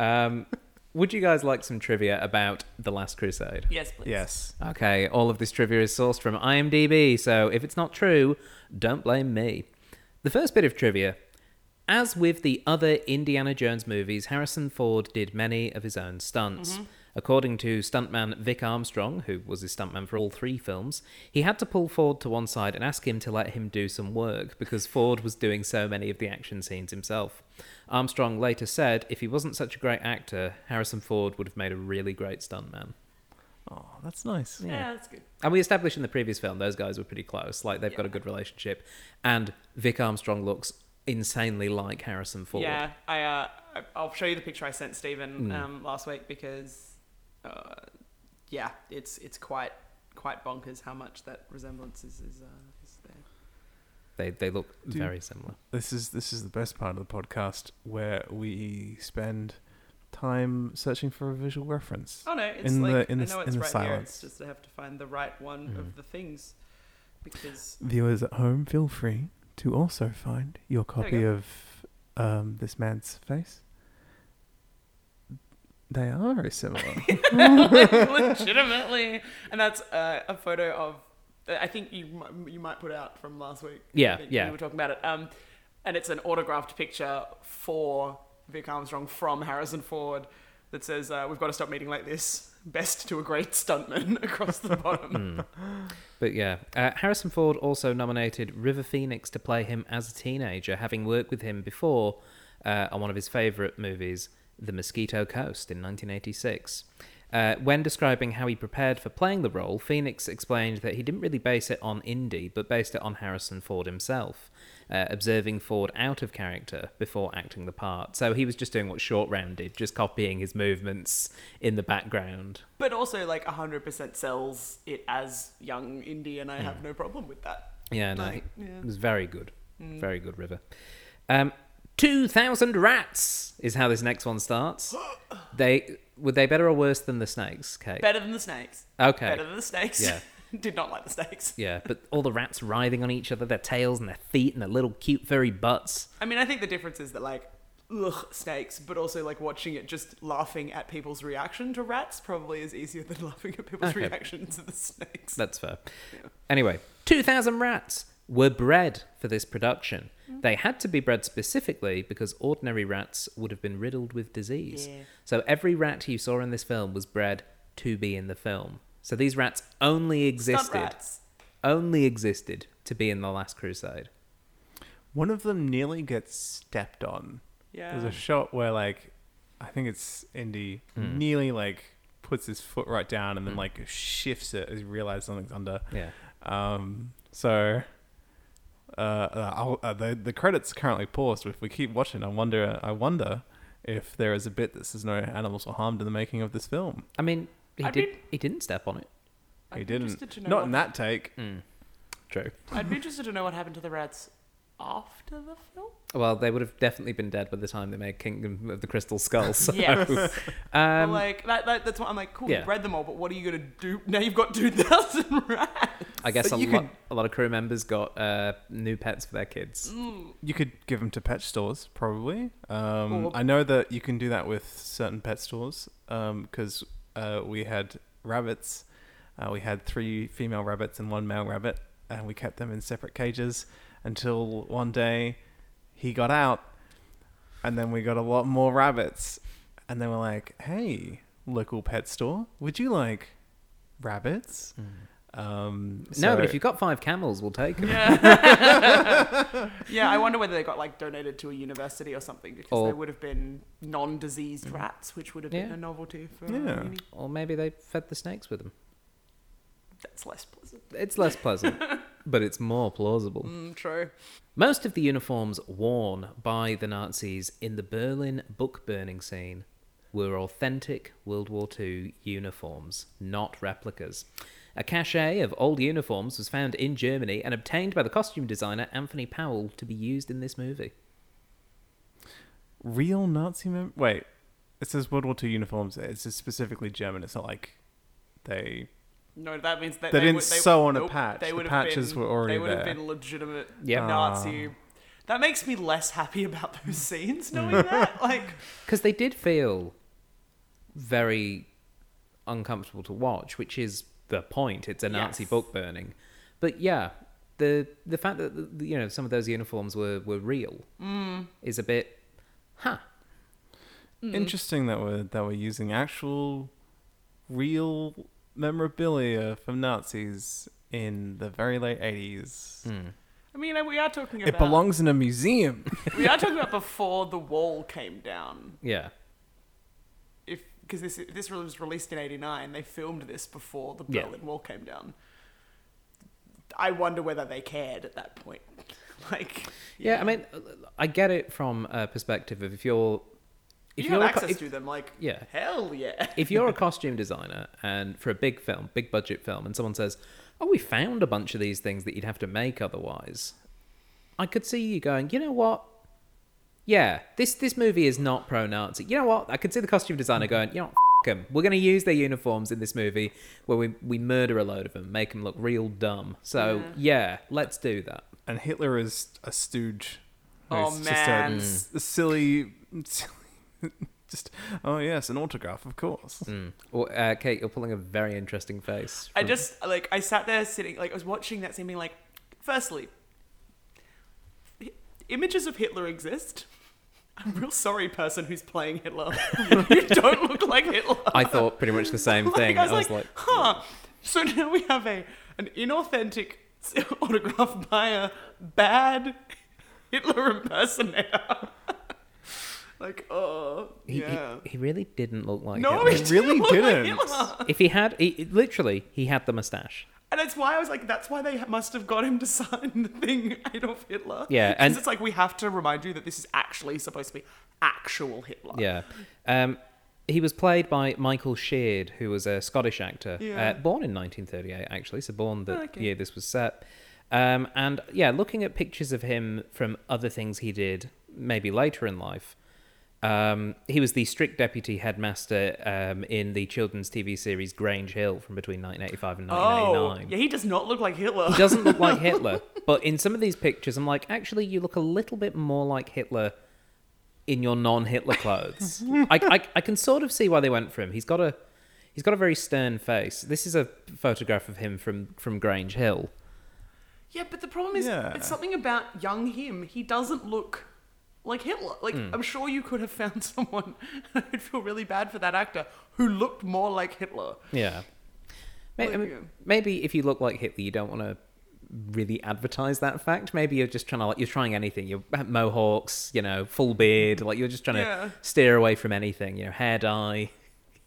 Um, would you guys like some trivia about the Last Crusade? yes, please. Yes. Okay, all of this trivia is sourced from IMDb, so if it's not true, don't blame me. The first bit of trivia. As with the other Indiana Jones movies, Harrison Ford did many of his own stunts. According to stuntman Vic Armstrong, who was his stuntman for all three films, he had to pull Ford to one side and ask him to let him do some work because Ford was doing so many of the action scenes himself. Armstrong later said if he wasn't such a great actor, Harrison Ford would have made a really great stuntman. Oh, that's nice. Yeah, that's good. And we established in the previous film those guys were pretty close. Like they've got a good relationship, and Vic Armstrong looks insanely like Harrison Ford. Yeah, I, uh, I- I'll show you the picture I sent Stephen Mm. um, last week because, uh, yeah, it's it's quite quite bonkers how much that resemblance is is, uh, is there. They they look Dude. very similar. This is this is the best part of the podcast where we spend time searching for a visual reference. Oh no, it's In the- like in I the- know in it's the right here. silence. It's just I have to find the right one Mm. of the things because Viewers at home, feel free to also find your copy go. of um, this man's face. They are very similar. <laughs> legitimately, and that's uh, a photo of. I think you you might put out from last week. Yeah, yeah. We were talking about it. Um, and it's an autographed picture for Vic Armstrong from Harrison Ford that says, uh, "We've got to stop meeting like this. Best to a great stuntman." <laughs> across the bottom. But yeah, uh, Harrison Ford also nominated River Phoenix to play him as a teenager, having worked with him before uh, on one of his favorite movies, The Mosquito Coast, in 1986. Uh, when describing how he prepared for playing the role, Phoenix explained that he didn't really base it on Indy, but based it on Harrison Ford himself, uh, observing Ford out of character before acting the part. So he was just doing what Short Round did, just copying his movements in the background. But also, like, 100% sells it as young Indy, and I have no problem with that. Yeah, no, Like, yeah. it was very good. Very good, River. Um, 2,000 rats is how this next one starts. They Were they better or worse than the snakes, Kate? Better than the snakes. Okay. Better than the snakes. Yeah. <laughs> Did not like the snakes. Yeah, but all the rats writhing on each other, their tails and their feet and their little cute furry butts. I mean, I think the difference is that, like, ugh, snakes, but also, like, watching it just laughing at people's reaction to rats probably is easier than <laughs> laughing at people's Okay. reaction to the snakes. That's fair. Anyway, 2,000 rats were bred for this production. They had to be bred specifically because ordinary rats would have been riddled with disease. Yeah. So every rat you saw in this film was bred to be in the film. So these rats only existed, rats. only existed to be in the Last Crusade. One of them nearly gets stepped on. Yeah. There's a shot where like I think it's Indy Hmm. nearly like puts his foot right down and then like shifts it as he realizes something's under. Yeah. Um, so uh, uh, I'll, uh, the the credits are currently paused. If we keep watching, I wonder I wonder if there is a bit that says no animals were harmed in the making of this film. I mean, he I'd did. be- He didn't step on it. I'd he be didn't. interested to know Not what- in that take. True. I'd be interested to know what happened to the rats after the film. Well, they would have definitely been dead by the time they made Kingdom of the Crystal Skull. So, Yes. <laughs> But um, like that, that, that's what I'm like. Cool, yeah. you bred them all, but what are you gonna do now? You've got <laughs> two thousand rats. I guess a But lot, could- a lot of crew members got uh, new pets for their kids. You could give them to pet stores, probably. Um, Or- I know that you can do that with certain pet stores because uh, we had rabbits. Uh, we had three female rabbits and one male rabbit, and we kept them in separate cages until one day he got out, and then we got a lot more rabbits, and they were like, "Hey, local pet store, would you like rabbits?" Um, no, but if you've got five camels, we'll take them. Yeah. <laughs> yeah, I wonder whether they got like donated to a university or something because Or- they would have been non-diseased rats, which would have been Yeah. a novelty for Yeah. uni. Or maybe they fed the snakes with them. That's less pleasant. It's less pleasant, <laughs> but it's more plausible. Mm, true. Most of the uniforms worn by the Nazis in the Berlin book burning scene were authentic World War II uniforms, not replicas. A cache of old uniforms was found in Germany and obtained by the costume designer Anthony Powell to be used in this movie. real Nazi mem- Wait, it says World War II uniforms. It's just specifically German. It's not like they. No, that means that They didn't would, sew on a patch. They The patches been, were already They would have there. been legitimate Yep. Nazi. Ah. That makes me less happy about those mm. scenes, knowing mm. that. Like, Because they did feel very uncomfortable to watch, which is the point. It's a Nazi Yes. book burning. But yeah, the the fact that you know some of those uniforms were, were real mm. is a bit, huh? Interesting that we're that we're using actual, real memorabilia from Nazis in the very late eighties. Hmm. I mean, we are talking about. It belongs in a museum. <laughs> We are talking about before the wall came down. Yeah. If because this this was released in '89, they filmed this before the Yeah. Berlin Wall came down. I wonder whether they cared at that point. <laughs> like, Yeah, I mean, I get it from a perspective of if you're if you have you're a co- access if- to them. Like, yeah. hell yeah. if you're a costume designer and for a big film, big budget film, and someone says, "Oh, we found a bunch of these things that you'd have to make otherwise," I could see you going, "You know what? Yeah, this this movie is not pro-Nazi. You know what? I could see the costume designer mm-hmm. going, you know." What? Them. We're going to use their uniforms in this movie where we, we murder a load of them, make them look real dumb. So, yeah, let's do that. and Hitler is a stooge. Oh, man. just a, a mm. silly, silly, <laughs> just oh yes, an autograph, of course. Mm. Well, uh, Kate, you're pulling a very interesting face. I just like I sat there sitting like I was watching that scene, being like, firstly, i- images of Hitler exist. I'm real sorry, person who's playing Hitler. <laughs> you don't look like Hitler. I thought pretty much the same <laughs> Like, thing. I was, like, like, huh. So now we have a an inauthentic autograph by a bad Hitler impersonator. Like, oh, He, he- yeah. he, really didn't look like no, Hitler. he It really didn't look like didn't. Hitler. <laughs> If he had, he, he- literally, he had the mustache. And that's why I was like, that's why they must have got him to <laughs> sign the thing, Adolf Hitler. Yeah, Because and- it's like we have to remind you that this is actually supposed to be actual Hitler. Yeah. Um, he was played by Michael Sheard, who was a Scottish actor, Yeah. uh, born in 1938, actually, so born the Okay. year this was set. Um, and yeah, looking at pictures of him from other things he did, maybe later in life, um, he was the strict deputy headmaster um, in the children's TV series Grange Hill from between 1985 and Oh, yeah, he does not look like Hitler. He doesn't look like <laughs> Hitler, but in some of these pictures, I'm like, actually, you look a little bit more like Hitler in your non-Hitler clothes. I, I, I can sort of see why they went for him. He's got a he's got a very stern face. This is a photograph of him from from Grange Hill. Yeah, but the problem is, Yeah. it's something about young him. He doesn't look like Hitler. Like, Hmm. I'm sure you could have found <laughs> someone, I'd feel really bad for that actor, who looked more like Hitler. Yeah. May- I Like, mean. Maybe if you look like Hitler, you don't want to really advertise that fact. Maybe you're just trying to like you're trying anything. You're mohawks, you know, full beard. Like you're just trying Yeah. to steer away from anything. You know, hair dye.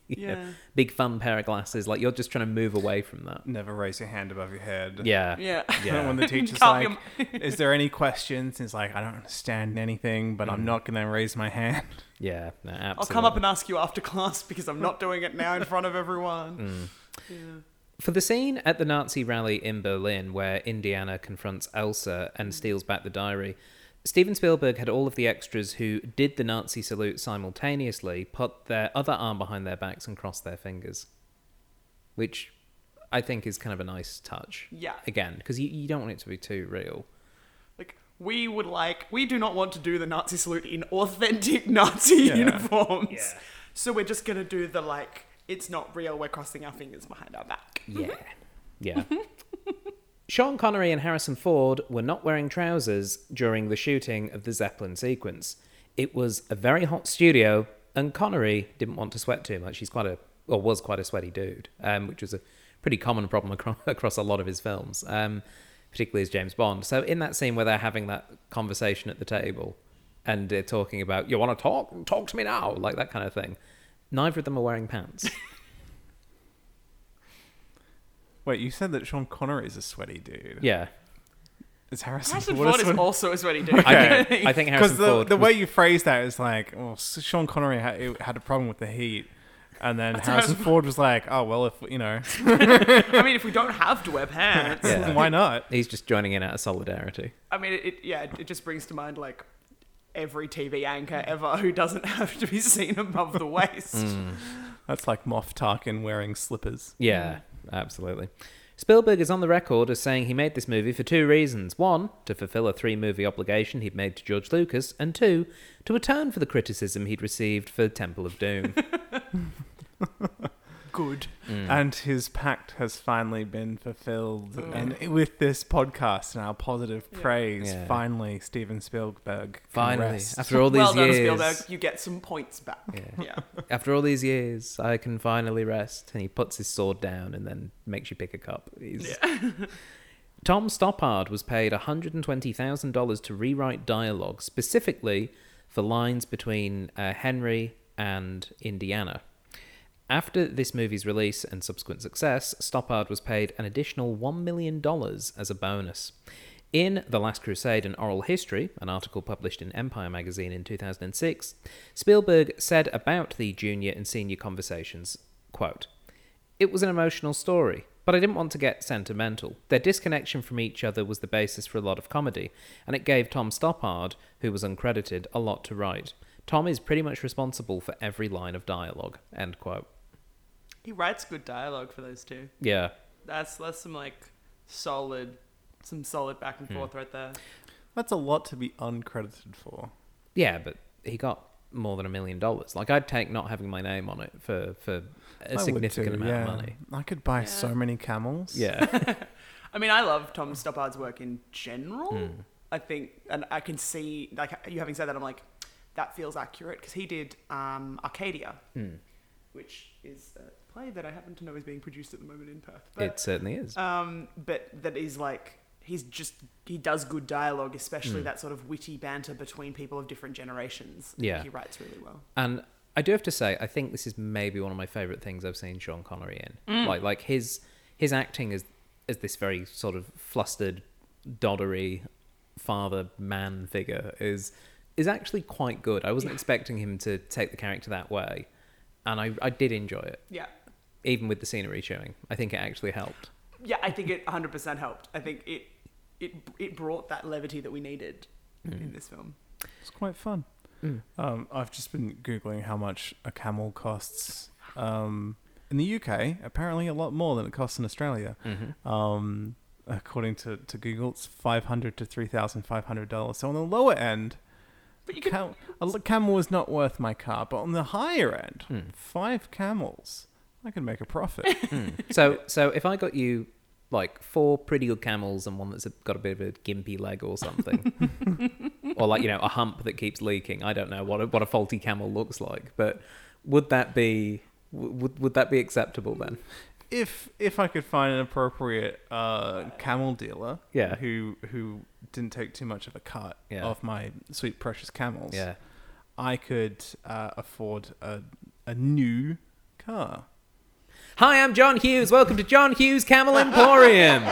<laughs> you know, Yeah. big fun pair of glasses. Like you're just trying to move away from that. Never raise your hand above your head. Yeah. Yeah. <laughs> Yeah. when the <laughs> teacher's Can't like, be "Is there any questions?" It's like, "I don't understand anything, but Mm. I'm not gonna raise my hand." Yeah. No, absolutely. I'll come up and ask you after class because I'm not doing it now in front of everyone. Mm. Yeah. For the scene at the Nazi rally in Berlin where Indiana confronts Elsa Mm. and steals back the diary, Steven Spielberg had all of the extras who did the Nazi salute simultaneously put their other arm behind their backs and cross their fingers. Which I think is kind of a nice touch. Yeah. Again, because you, you don't want it to be too real. Like, we would like, we do not want to do the Nazi salute in authentic Nazi Yeah. uniforms. Yeah. So we're just going to do the, like, it's not real, we're crossing our fingers behind our back. Yeah. <laughs> Yeah. Sean Connery and Harrison Ford were not wearing trousers during the shooting of the Zeppelin sequence. It was a very hot studio, and Connery didn't want to sweat too much. He's quite a, or was quite a sweaty dude, um, which was a pretty common problem across, <laughs> across a lot of his films, um, particularly as James Bond. So in that scene where they're having that conversation at the table, and they're talking about, "You want to talk? Talk to me now," like that kind of thing. Neither of them are wearing pants. <laughs> Wait, you said that Sean Connery is a sweaty dude. yeah. Is Harrison, Harrison Ford Ford is sweaty- also a sweaty <laughs> dude. I think, I think Harrison Because the, Ford the was- way you phrase that is like, well, Sean Connery had, had a problem with the heat, and then Harrison Harrison Ford was like, oh well, if you know, <laughs> I mean, if we don't have to wear pants, Yeah. why not? He's just joining in out of solidarity. I mean, it, it yeah, it just brings to mind like every TV anchor ever who doesn't <laughs> have to be seen above the waist. Mm. That's like Moff Tarkin wearing slippers. Yeah, absolutely. Spielberg is on the record as saying he made this movie for two reasons. One, to fulfill a three movie obligation he'd made to George Lucas, and two, to atone for the criticism he'd received for Temple of Doom. <laughs> Good. Mm. And his pact has finally been fulfilled. Oh. And with this podcast and our positive Yeah. praise, Yeah. finally Steven Spielberg. can Finally, rest. after all these well done, years, Spielberg. You get some points back. Yeah. <laughs> Yeah. after all these years, I can finally rest. And he puts his sword down and then makes you pick a cup. He's... <laughs> Tom Stoppard was paid $120,000 to rewrite dialogue specifically for lines between uh, Henry and Indiana. After this movie's release and subsequent success, Stoppard was paid an additional $1 million as a bonus. In The Last Crusade and Oral History, an article published in Empire magazine in 2006, Spielberg said about the junior and senior conversations, quote, It was an emotional story, but I didn't want to get sentimental. Their disconnection from each other was the basis for a lot of comedy, and it gave Tom Stoppard, who was uncredited, a lot to write. Tom is pretty much responsible for every line of dialogue. End quote. He writes good dialogue for those two. Yeah. That's that's some like solid, some solid back Hmm. and forth right there. That's a lot to be uncredited for. Yeah, but he got more than a million dollars. Like I'd take not having my name on it for for a I would significant too, amount yeah. of money. I could buy Yeah. so many camels. Yeah. <laughs> <laughs> I mean, I love Tom Stoppard's work in general. Hmm. I think, and I can see, like you having said that, I'm like, that feels accurate because he did um, Arcadia, Hmm. which is a play that I happen to know is being produced at the moment in Perth. But, it certainly is. um, but that is like he's just he does good dialogue, especially Hmm. that sort of witty banter between people of different generations. Yeah. he writes really well. And I do have to say, I think this is maybe one of my favorite things I've seen Sean Connery in. Like, like his his acting as as this very sort of flustered, doddery father man figure is is actually quite good. I wasn't expecting him to take the character that way, and I I did enjoy it, Yeah, even with the scenery showing. I think it actually helped. yeah, I think it 100% helped. I think it it it brought that levity that we needed Hmm. in this film. It's quite fun. Um, I've just been googling how much a camel costs. Um, in the UK, apparently a lot more than it costs in Australia. Mm-hmm. Um, according to, to Google, it's five hundred to three thousand five hundred dollars. So on the lower end, But you could cam- a l- camel is not worth my car. But on the higher end, Hmm. five camels, I can make a profit. <laughs> So so if I got you like four pretty good camels and one that's got a bit of a gimpy leg or something, <laughs> or like you know a hump that keeps leaking. I don't know what a, what a faulty camel looks like, but would that be would would that be acceptable then? if if I could find an appropriate uh, camel dealer, Yeah. who who didn't take too much of a cut Yeah. of my sweet precious camels, Yeah. I could uh, afford a a new car. Hi, I'm John Hughes. Welcome to John Hughes Camel Emporium.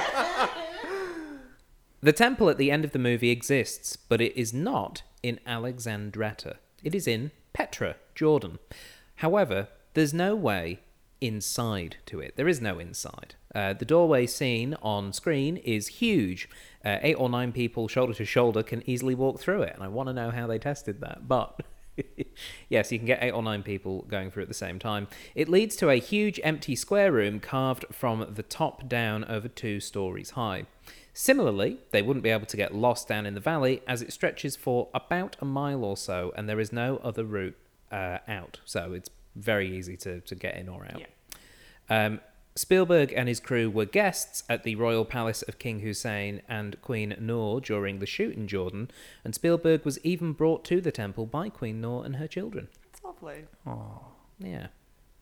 <laughs> the temple at the end of the movie exists, but it is not in Alexandretta. It is in Petra, Jordan. However, there's no way inside to it. There is no inside. Uh, the doorway scene on screen is huge. Uh, eight or nine people, shoulder to shoulder, can easily walk through it, and I want to know how they tested that. But <laughs> yes, you can get eight or nine people going through at the same time. It leads to a huge empty square room carved from the top down over two stories high. Similarly, they wouldn't be able to get lost down in the valley as it stretches for about a mile or so, and there is no other route uh, out. So it's very easy to, to get in or out. Yeah. Um, Spielberg and his crew were guests at the royal palace of King Hussein and Queen Noor during the shoot in Jordan, and Spielberg was even brought to the temple by Queen Noor and her children. It's lovely. Oh, Yeah.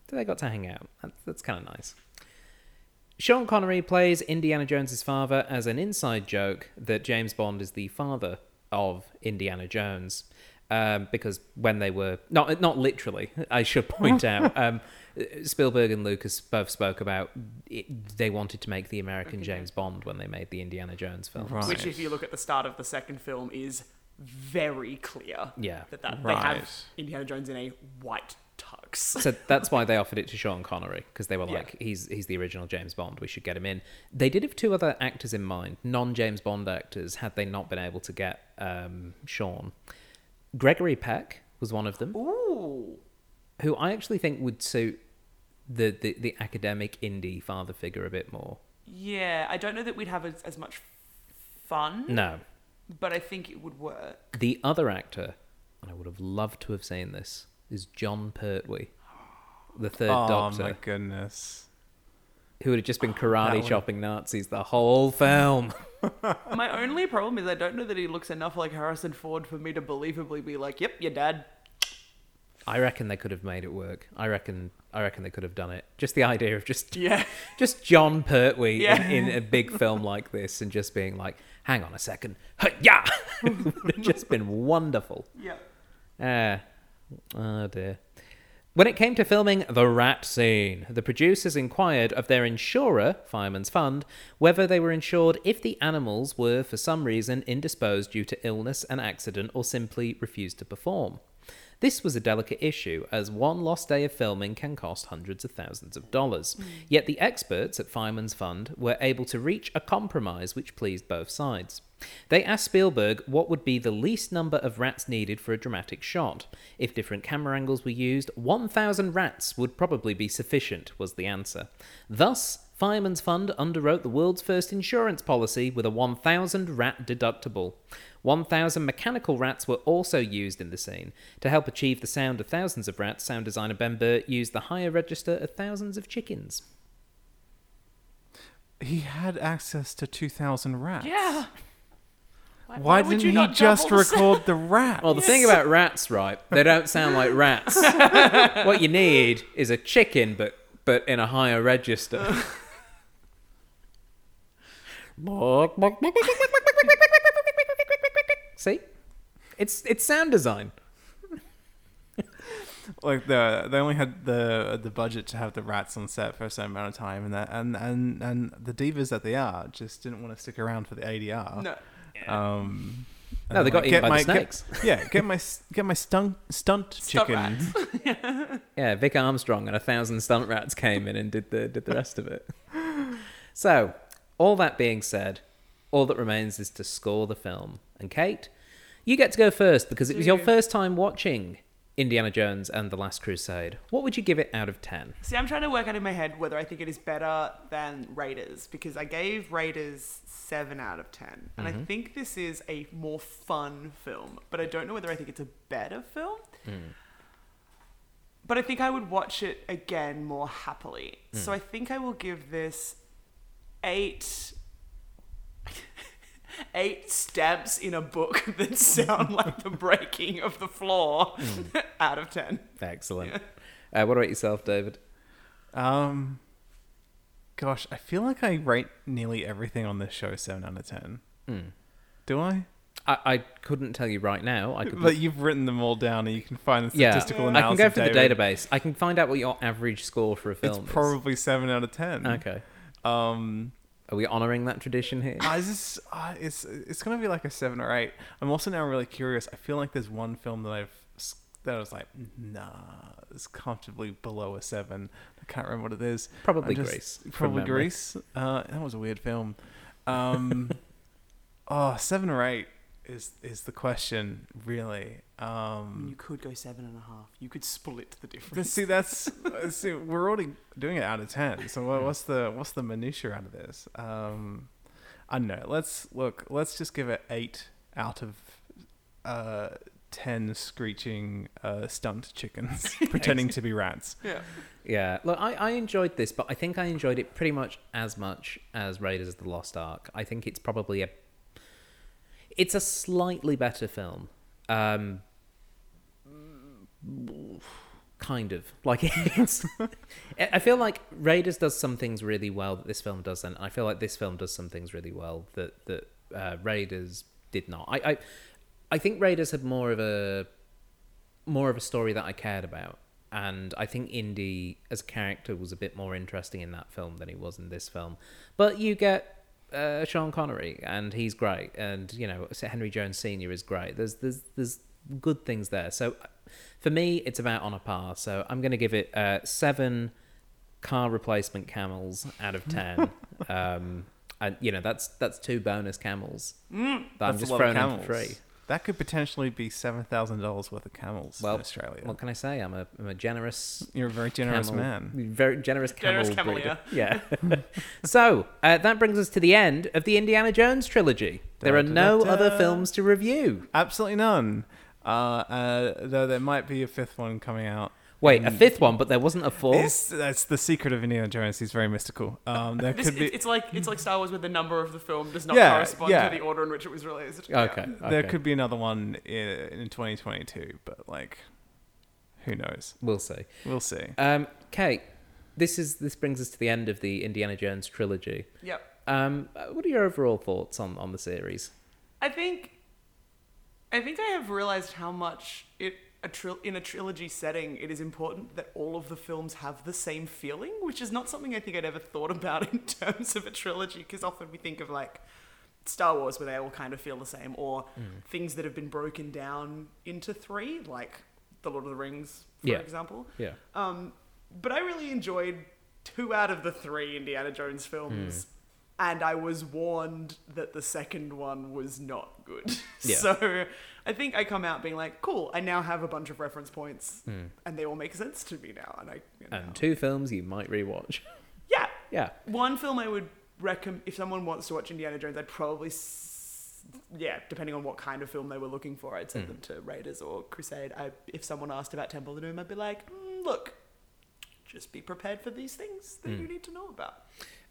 So they got to hang out. That's, that's kind of nice. Sean Connery plays Indiana Jones's father as an inside joke that James Bond is the father of Indiana Jones. Um, because when they were not not literally, I should point <laughs> out, um, Spielberg and Lucas both spoke about it, they wanted to make the American James Bond when they made the Indiana Jones film, Right. Which, if you look at the start of the second film, is very clear. Yeah. That, that Right. they have Indiana Jones in a white tux. So <laughs> that's why they offered it to Sean Connery because they were Yeah. like, he's he's the original James Bond. We should get him in. They did have two other actors in mind, non James Bond actors, had they not been able to get um, Sean. Gregory Peck was one of them, Ooh. who I actually think would suit the, the, the academic Indy father figure a bit more. Yeah, I don't know that we'd have as, as much fun, No, but I think it would work. the other actor, and I would have loved to have seen this, is Jon Pertwee, the third oh Doctor. Oh my goodness! who would have just been oh, karate would- chopping Nazis the whole film. <laughs> My only problem is I don't know that he looks enough like Harrison Ford for me to believably be like, "Yep, your dad." I reckon they could have made it work. I reckon. I reckon they could have done it. Just the idea of just Yeah. <laughs> just Jon Pertwee Yeah. in, in a big film like this, and just being like, "Hang on a second, yeah," would have just been wonderful. Yeah. Ah, oh dear. When it came to filming the rat scene, the producers inquired of their insurer, Fireman's Fund, whether they were insured if the animals were for some reason indisposed due to illness, an accident, or simply refused to perform. This was a delicate issue, as one lost day of filming can cost hundreds of thousands of dollars. Mm. Yet the experts at Fireman's Fund were able to reach a compromise which pleased both sides. They asked Spielberg what would be the least number of rats needed for a dramatic shot. If different camera angles were used, 1,000 rats would probably be sufficient, was the answer. Thus, Fireman's Fund underwrote the world's first insurance policy with a 1,000 rat deductible. 1,000 mechanical rats were also used in the scene. To help achieve the sound of thousands of rats, sound designer Ben Burtt used the higher register of thousands of chickens. He had access to two thousand rats. Yeah. Why, would didn't you he not just the record the <laughs> rats? Well, the thing about rats, right? They don't sound like rats. <laughs> what you need is a chicken, but but in a higher register. <laughs> See, it's it's sound design. like the they only had the the budget to have the rats on set for a certain amount of time, and that and and and the divas that they are just didn't want to stick around for the ADR. No. Um, No, they got like, eaten get by the my- snakes. Get, yeah, get my get my stunt stunt Stunt chicken. Yeah, Vic Armstrong and a thousand stunt rats came in and did the did the rest of it. So, all that being said, all that remains is to score the film. And Kate, you get to go first because it was your first time watching Indiana Jones and the Last Crusade. What would you give it out of ten? See, I'm trying to work out in my head whether I think it is better than Raiders because I gave Raiders 7 out of 10. And I mm-hmm. think this is a more fun film, but I don't know whether I think it's a better film. Mm. But I think I would watch it again more happily. So mm. I think I will give this 8 eight stamps in a book <laughs> that sound like the breaking of the floor out of 10. Excellent. Uh, what about yourself, David? Um, gosh, I feel like I rate nearly everything on this show seven out of ten. Do I? I, I couldn't tell you right now. I could But you've written them all down, and you can find the statistical yeah, statistical I can analysis. go for the database. I can find out what your average score for a It's film is. It's probably seven out of ten. Okay. Um, Are we honouring that tradition here? I just, uh, it's it's gonna be like a seven or eight. I'm also now really curious. I feel like there's one film that I've that I was like, nah, it's comfortably below a seven. I can't remember what it is. Probably just- Grease, Probably. Grease. Uh, that was a weird film. Um, <laughs> oh, seven or eight is is the question, really. Um, You could go seven and a half. You could split the but difference. see, that's <laughs> uh, see, we're already doing it out of ten. So what, what's the what's the minutia out of this? Um, I don't know. Let's look. Let's just give it eight out of uh, ten screeching uh, stunt chickens <laughs> pretending to be rats. Yeah. Yeah, look, I, I enjoyed this, but I think I enjoyed it pretty much as much as Raiders of the Lost Ark. I think it's probably a, it's a slightly better film, um, kind of like <laughs> it's. I feel like Raiders does some things really well that this film doesn't. I feel like this film does some things really well that that uh, Raiders did not. I, I I think Raiders had more of a more of a story that I cared about. And I think Indy as a character was a bit more interesting in that film than he was in this film. But you get uh, Sean Connery, and he's great, and you know Henry Jones Senior is great. There's there's there's good things there. So for me, it's about on a par. So I'm going to give it uh, seven car replacement camels out of ten. <laughs> um, and you know that's that's two bonus camels that I'm just throwing in for free. That could potentially be seven thousand dollars worth of camels Well, in Australia. What can I say? I'm a, I'm a generous You're a very generous camel- man. <laughs> Very generous camel. Generous camel, breeder. Yeah. <laughs> so uh, that brings us to the end of the Indiana Jones trilogy. There are no other films to review. Absolutely none. Uh, uh, though there might be a fifth one coming out. Wait, a fifth one, but there wasn't a fourth. It's, that's the secret of Indiana Jones. He's very mystical. Um, there <laughs> This, could be it's, it's like it's like Star Wars, where the number of the film does not Yeah, correspond yeah. to the order in which it was released. Okay. there okay. could be another one in, in 2022, but like, who knows? We'll see. We'll see. Um, Kate, this is this brings us to the end of the Indiana Jones trilogy. Yep. Um, uh, what are your overall thoughts on, on the series? I think, I think I have realized how much it a tril- in a trilogy setting it is important that all of the films have the same feeling, which is not something I think I'd ever thought about <laughs> in terms of a trilogy. Because often we think of like Star Wars, where they all kind of feel the same, or things that have been broken down into three, like the Lord of the Rings, for Yeah. example. Yeah. Um, but I really enjoyed two out of the three Indiana Jones films, and I was warned that the second one was not good. <laughs> Yeah. so I think I come out being like, cool, I now have a bunch of reference points, hmm. and they all make sense to me now. And I, you know, And two films you might rewatch. <laughs> yeah, yeah. one film I would recommend if someone wants to watch Indiana Jones, I'd probably, s- yeah, depending on what kind of film they were looking for, I'd send hmm. them to Raiders or Crusade. I, if someone asked about Temple of Doom, I'd be like, mm, look, just be prepared for these things that hmm. you need to know about.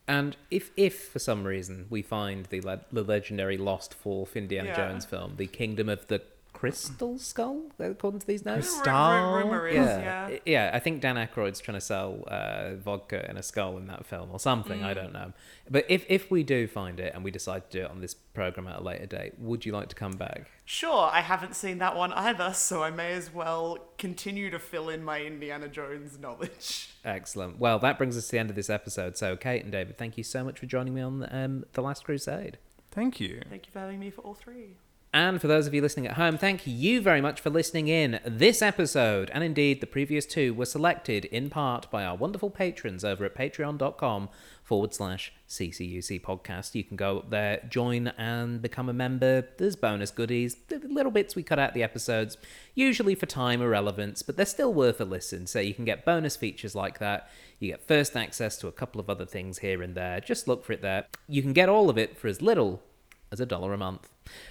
And if, if for some reason we find the, le- the legendary lost fourth Indiana Yeah. Jones film, the Kingdom of the Crystal Skull, according to these notes. Crystal- Ru- ru- rumor is, Yeah, yeah. yeah. I think Dan Aykroyd's trying to sell uh, vodka in a skull in that film or something. Mm. I don't know. But if if we do find it and we decide to do it on this program at a later date, would you like to come back? Sure, I haven't seen that one either, so I may as well continue to fill in my Indiana Jones knowledge. Excellent. Well, that brings us to the end of this episode. So, Kate and David, thank you so much for joining me on um, the Last Crusade. Thank you. Thank you for having me for all three. And for those of you listening at home, thank you very much for listening in. This episode, and indeed the previous two, were selected in part by our wonderful patrons over at patreon.com forward slash CCUC podcast. You can go up there, join, and become a member. There's bonus goodies, little bits we cut out the episodes, usually for time or relevance, but they're still worth a listen. So you can get bonus features like that. You get first access to a couple of other things here and there. Just look for it there. You can get all of it for as little as a dollar a month.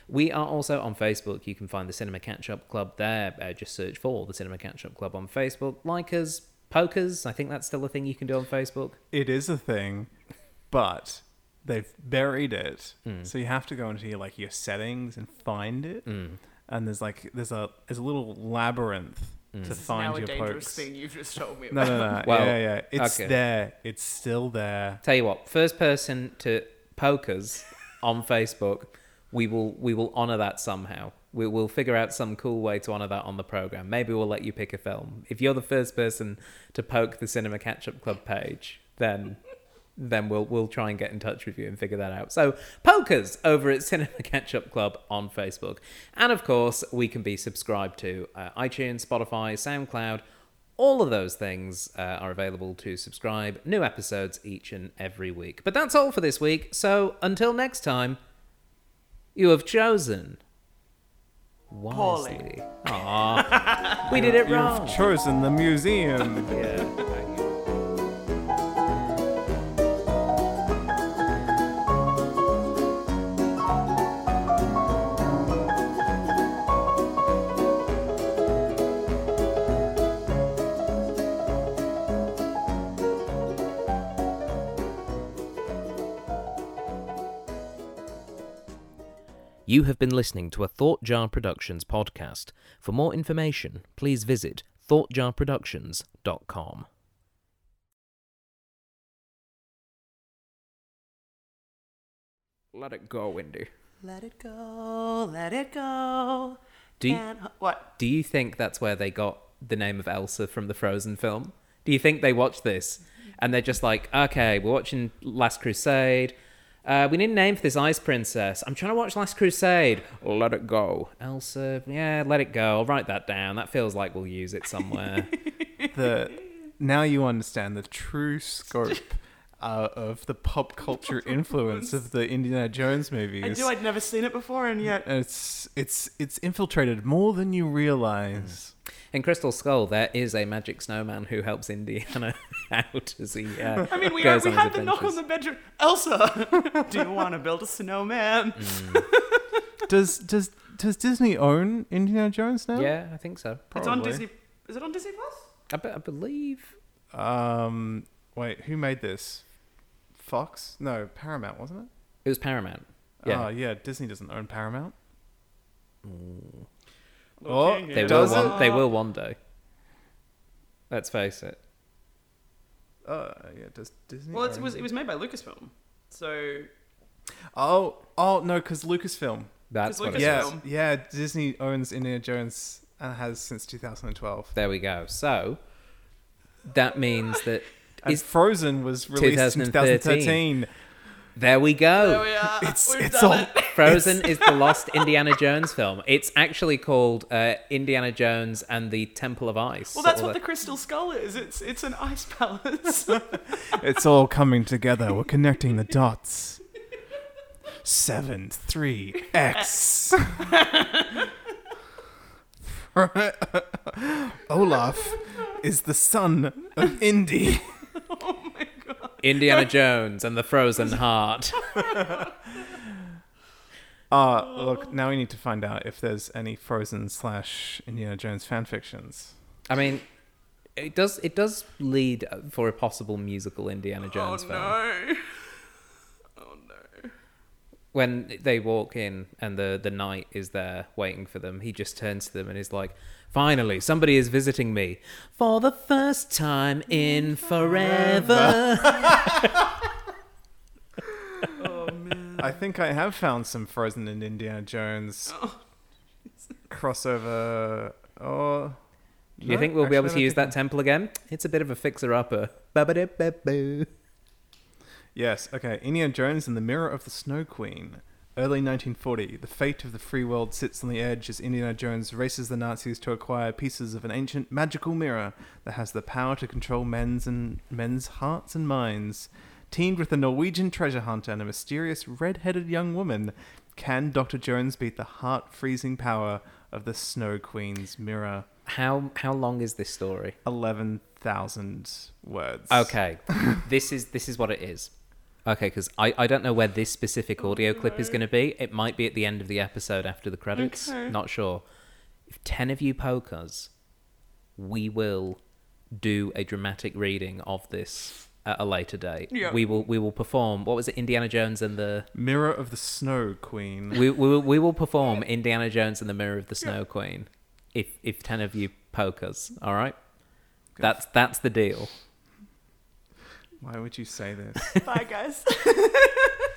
We are also on Facebook. You can find the Cinema Catch Up Club there. Uh, just search for the Cinema Catch Up Club on Facebook. Like us, pokers. I think that's still a thing you can do on Facebook. It is a thing, but they've buried it. Hmm. So you have to go into your like your settings and find it. Hmm. And there's like there's a there's a little labyrinth to This find is now a your dangerous pokes. thing you've just told me No, about. no, no. Well, yeah, yeah. It's okay. there. It's still there. Tell you what, first person to pokers on Facebook, we will we will honor that somehow. We will figure out some cool way to honor that on the program. Maybe we'll let you pick a film. If you're the first person to poke the Cinema Catch Up Club page, then then we'll we'll try and get in touch with you and figure that out. So pokers over at Cinema Catch Up Club on Facebook, and of course we can be subscribed to uh, iTunes, Spotify, SoundCloud. All of those things uh, are available to subscribe. New episodes each and every week. But that's all for this week. So until next time, you have chosen wisely. Aww, we did it <laughs> wrong. You've chosen the museum. yeah. You have been listening to a Thought Jar Productions podcast. For more information, please visit thoughtjarproductions.com. Let it go, Windy. Let it go, let it go. Do you, Can't what? do you think that's where they got the name of Elsa from the Frozen film? Do you think they watched this and they're just like, okay, we're watching Last Crusade. Uh, we need a name for this ice princess. I'm trying to watch Last Crusade. Let it go. Elsa, yeah, let it go. I'll write that down. That feels like we'll use it somewhere. <laughs> the now you understand the true scope <laughs> uh, of the pop culture <laughs> influence of the Indiana Jones movies. I do. I'd never seen it before, and yet It's it's it's infiltrated more than you realize. In Crystal Skull, there is a magic snowman who helps Indiana <laughs> out as he uh, I mean, we goes we on had the knock on the bedroom. Elsa, <laughs> do you want to build a snowman? Mm. Does does does Disney own Indiana Jones now? Yeah, I think so. It's on Disney. Is it on Disney Plus? I, be- I believe. Um. Wait, who made this? Fox? No, Paramount, wasn't it? It was Paramount. Yeah. Oh, yeah. Disney doesn't own Paramount. Looking Oh, They will. One, they will one day. Let's face it. Uh, yeah. Does Disney? Well, it's, it was it was made by Lucasfilm, so Oh, oh no, because Lucasfilm. That's what it Lucas- Yeah, yeah. Disney owns Indiana Jones and has since 2012. There we go. So that means that And is Frozen was released in 2013. 2013. there we there go. we are. It's We've it's done all it. <laughs> Frozen is the lost Indiana Jones film. It's actually called uh, Indiana Jones and the Temple of Ice. Well, that's or what the Crystal Skull is. It's it's an ice <laughs> palace. <laughs> it's all coming together. We're connecting the dots. Seven, three, X. Olaf is the son of Indy. Indiana Jones and the Frozen Heart. <laughs> Uh, look, now we need to find out if there's any Frozen slash Indiana Jones fan fictions. I mean, it does it does lead for a possible musical Indiana oh Jones film. Oh no! Oh no! when they walk in and the the knight is there waiting for them, he just turns to them and is like, "Finally, somebody is visiting me for the first time in forever." Oh man. I think I have found some Frozen and Indiana Jones oh. crossover. Oh, Do you think we'll be able to use that temple again? It's a bit of a fixer-upper. Yes. Okay. Indiana Jones and the Mirror of the Snow Queen. Early 1940, the fate of the free world sits on the edge as Indiana Jones races the Nazis to acquire pieces of an ancient magical mirror that has the power to control men's and men's hearts and minds. Teamed with a Norwegian treasure hunter and a mysterious red-headed young woman, can Dr. Jones beat the heart-freezing power of the Snow Queen's mirror? How how long is this story? 11,000 words. Okay, <laughs> this is this is what it is. Okay, because I, I don't know where this specific oh, audio clip is going to be. It might be at the end of the episode after the credits. Okay. Not sure. If ten of you poke us, we will do a dramatic reading of this at a later date. Yeah. We will we will perform. What was it? Indiana Jones and the Mirror of the Snow Queen. we we will, we will perform Indiana Jones and the Mirror of the Snow Queen. If if ten of you poke us, all right. That's that's the deal. Why would you say this? Bye, guys. <laughs>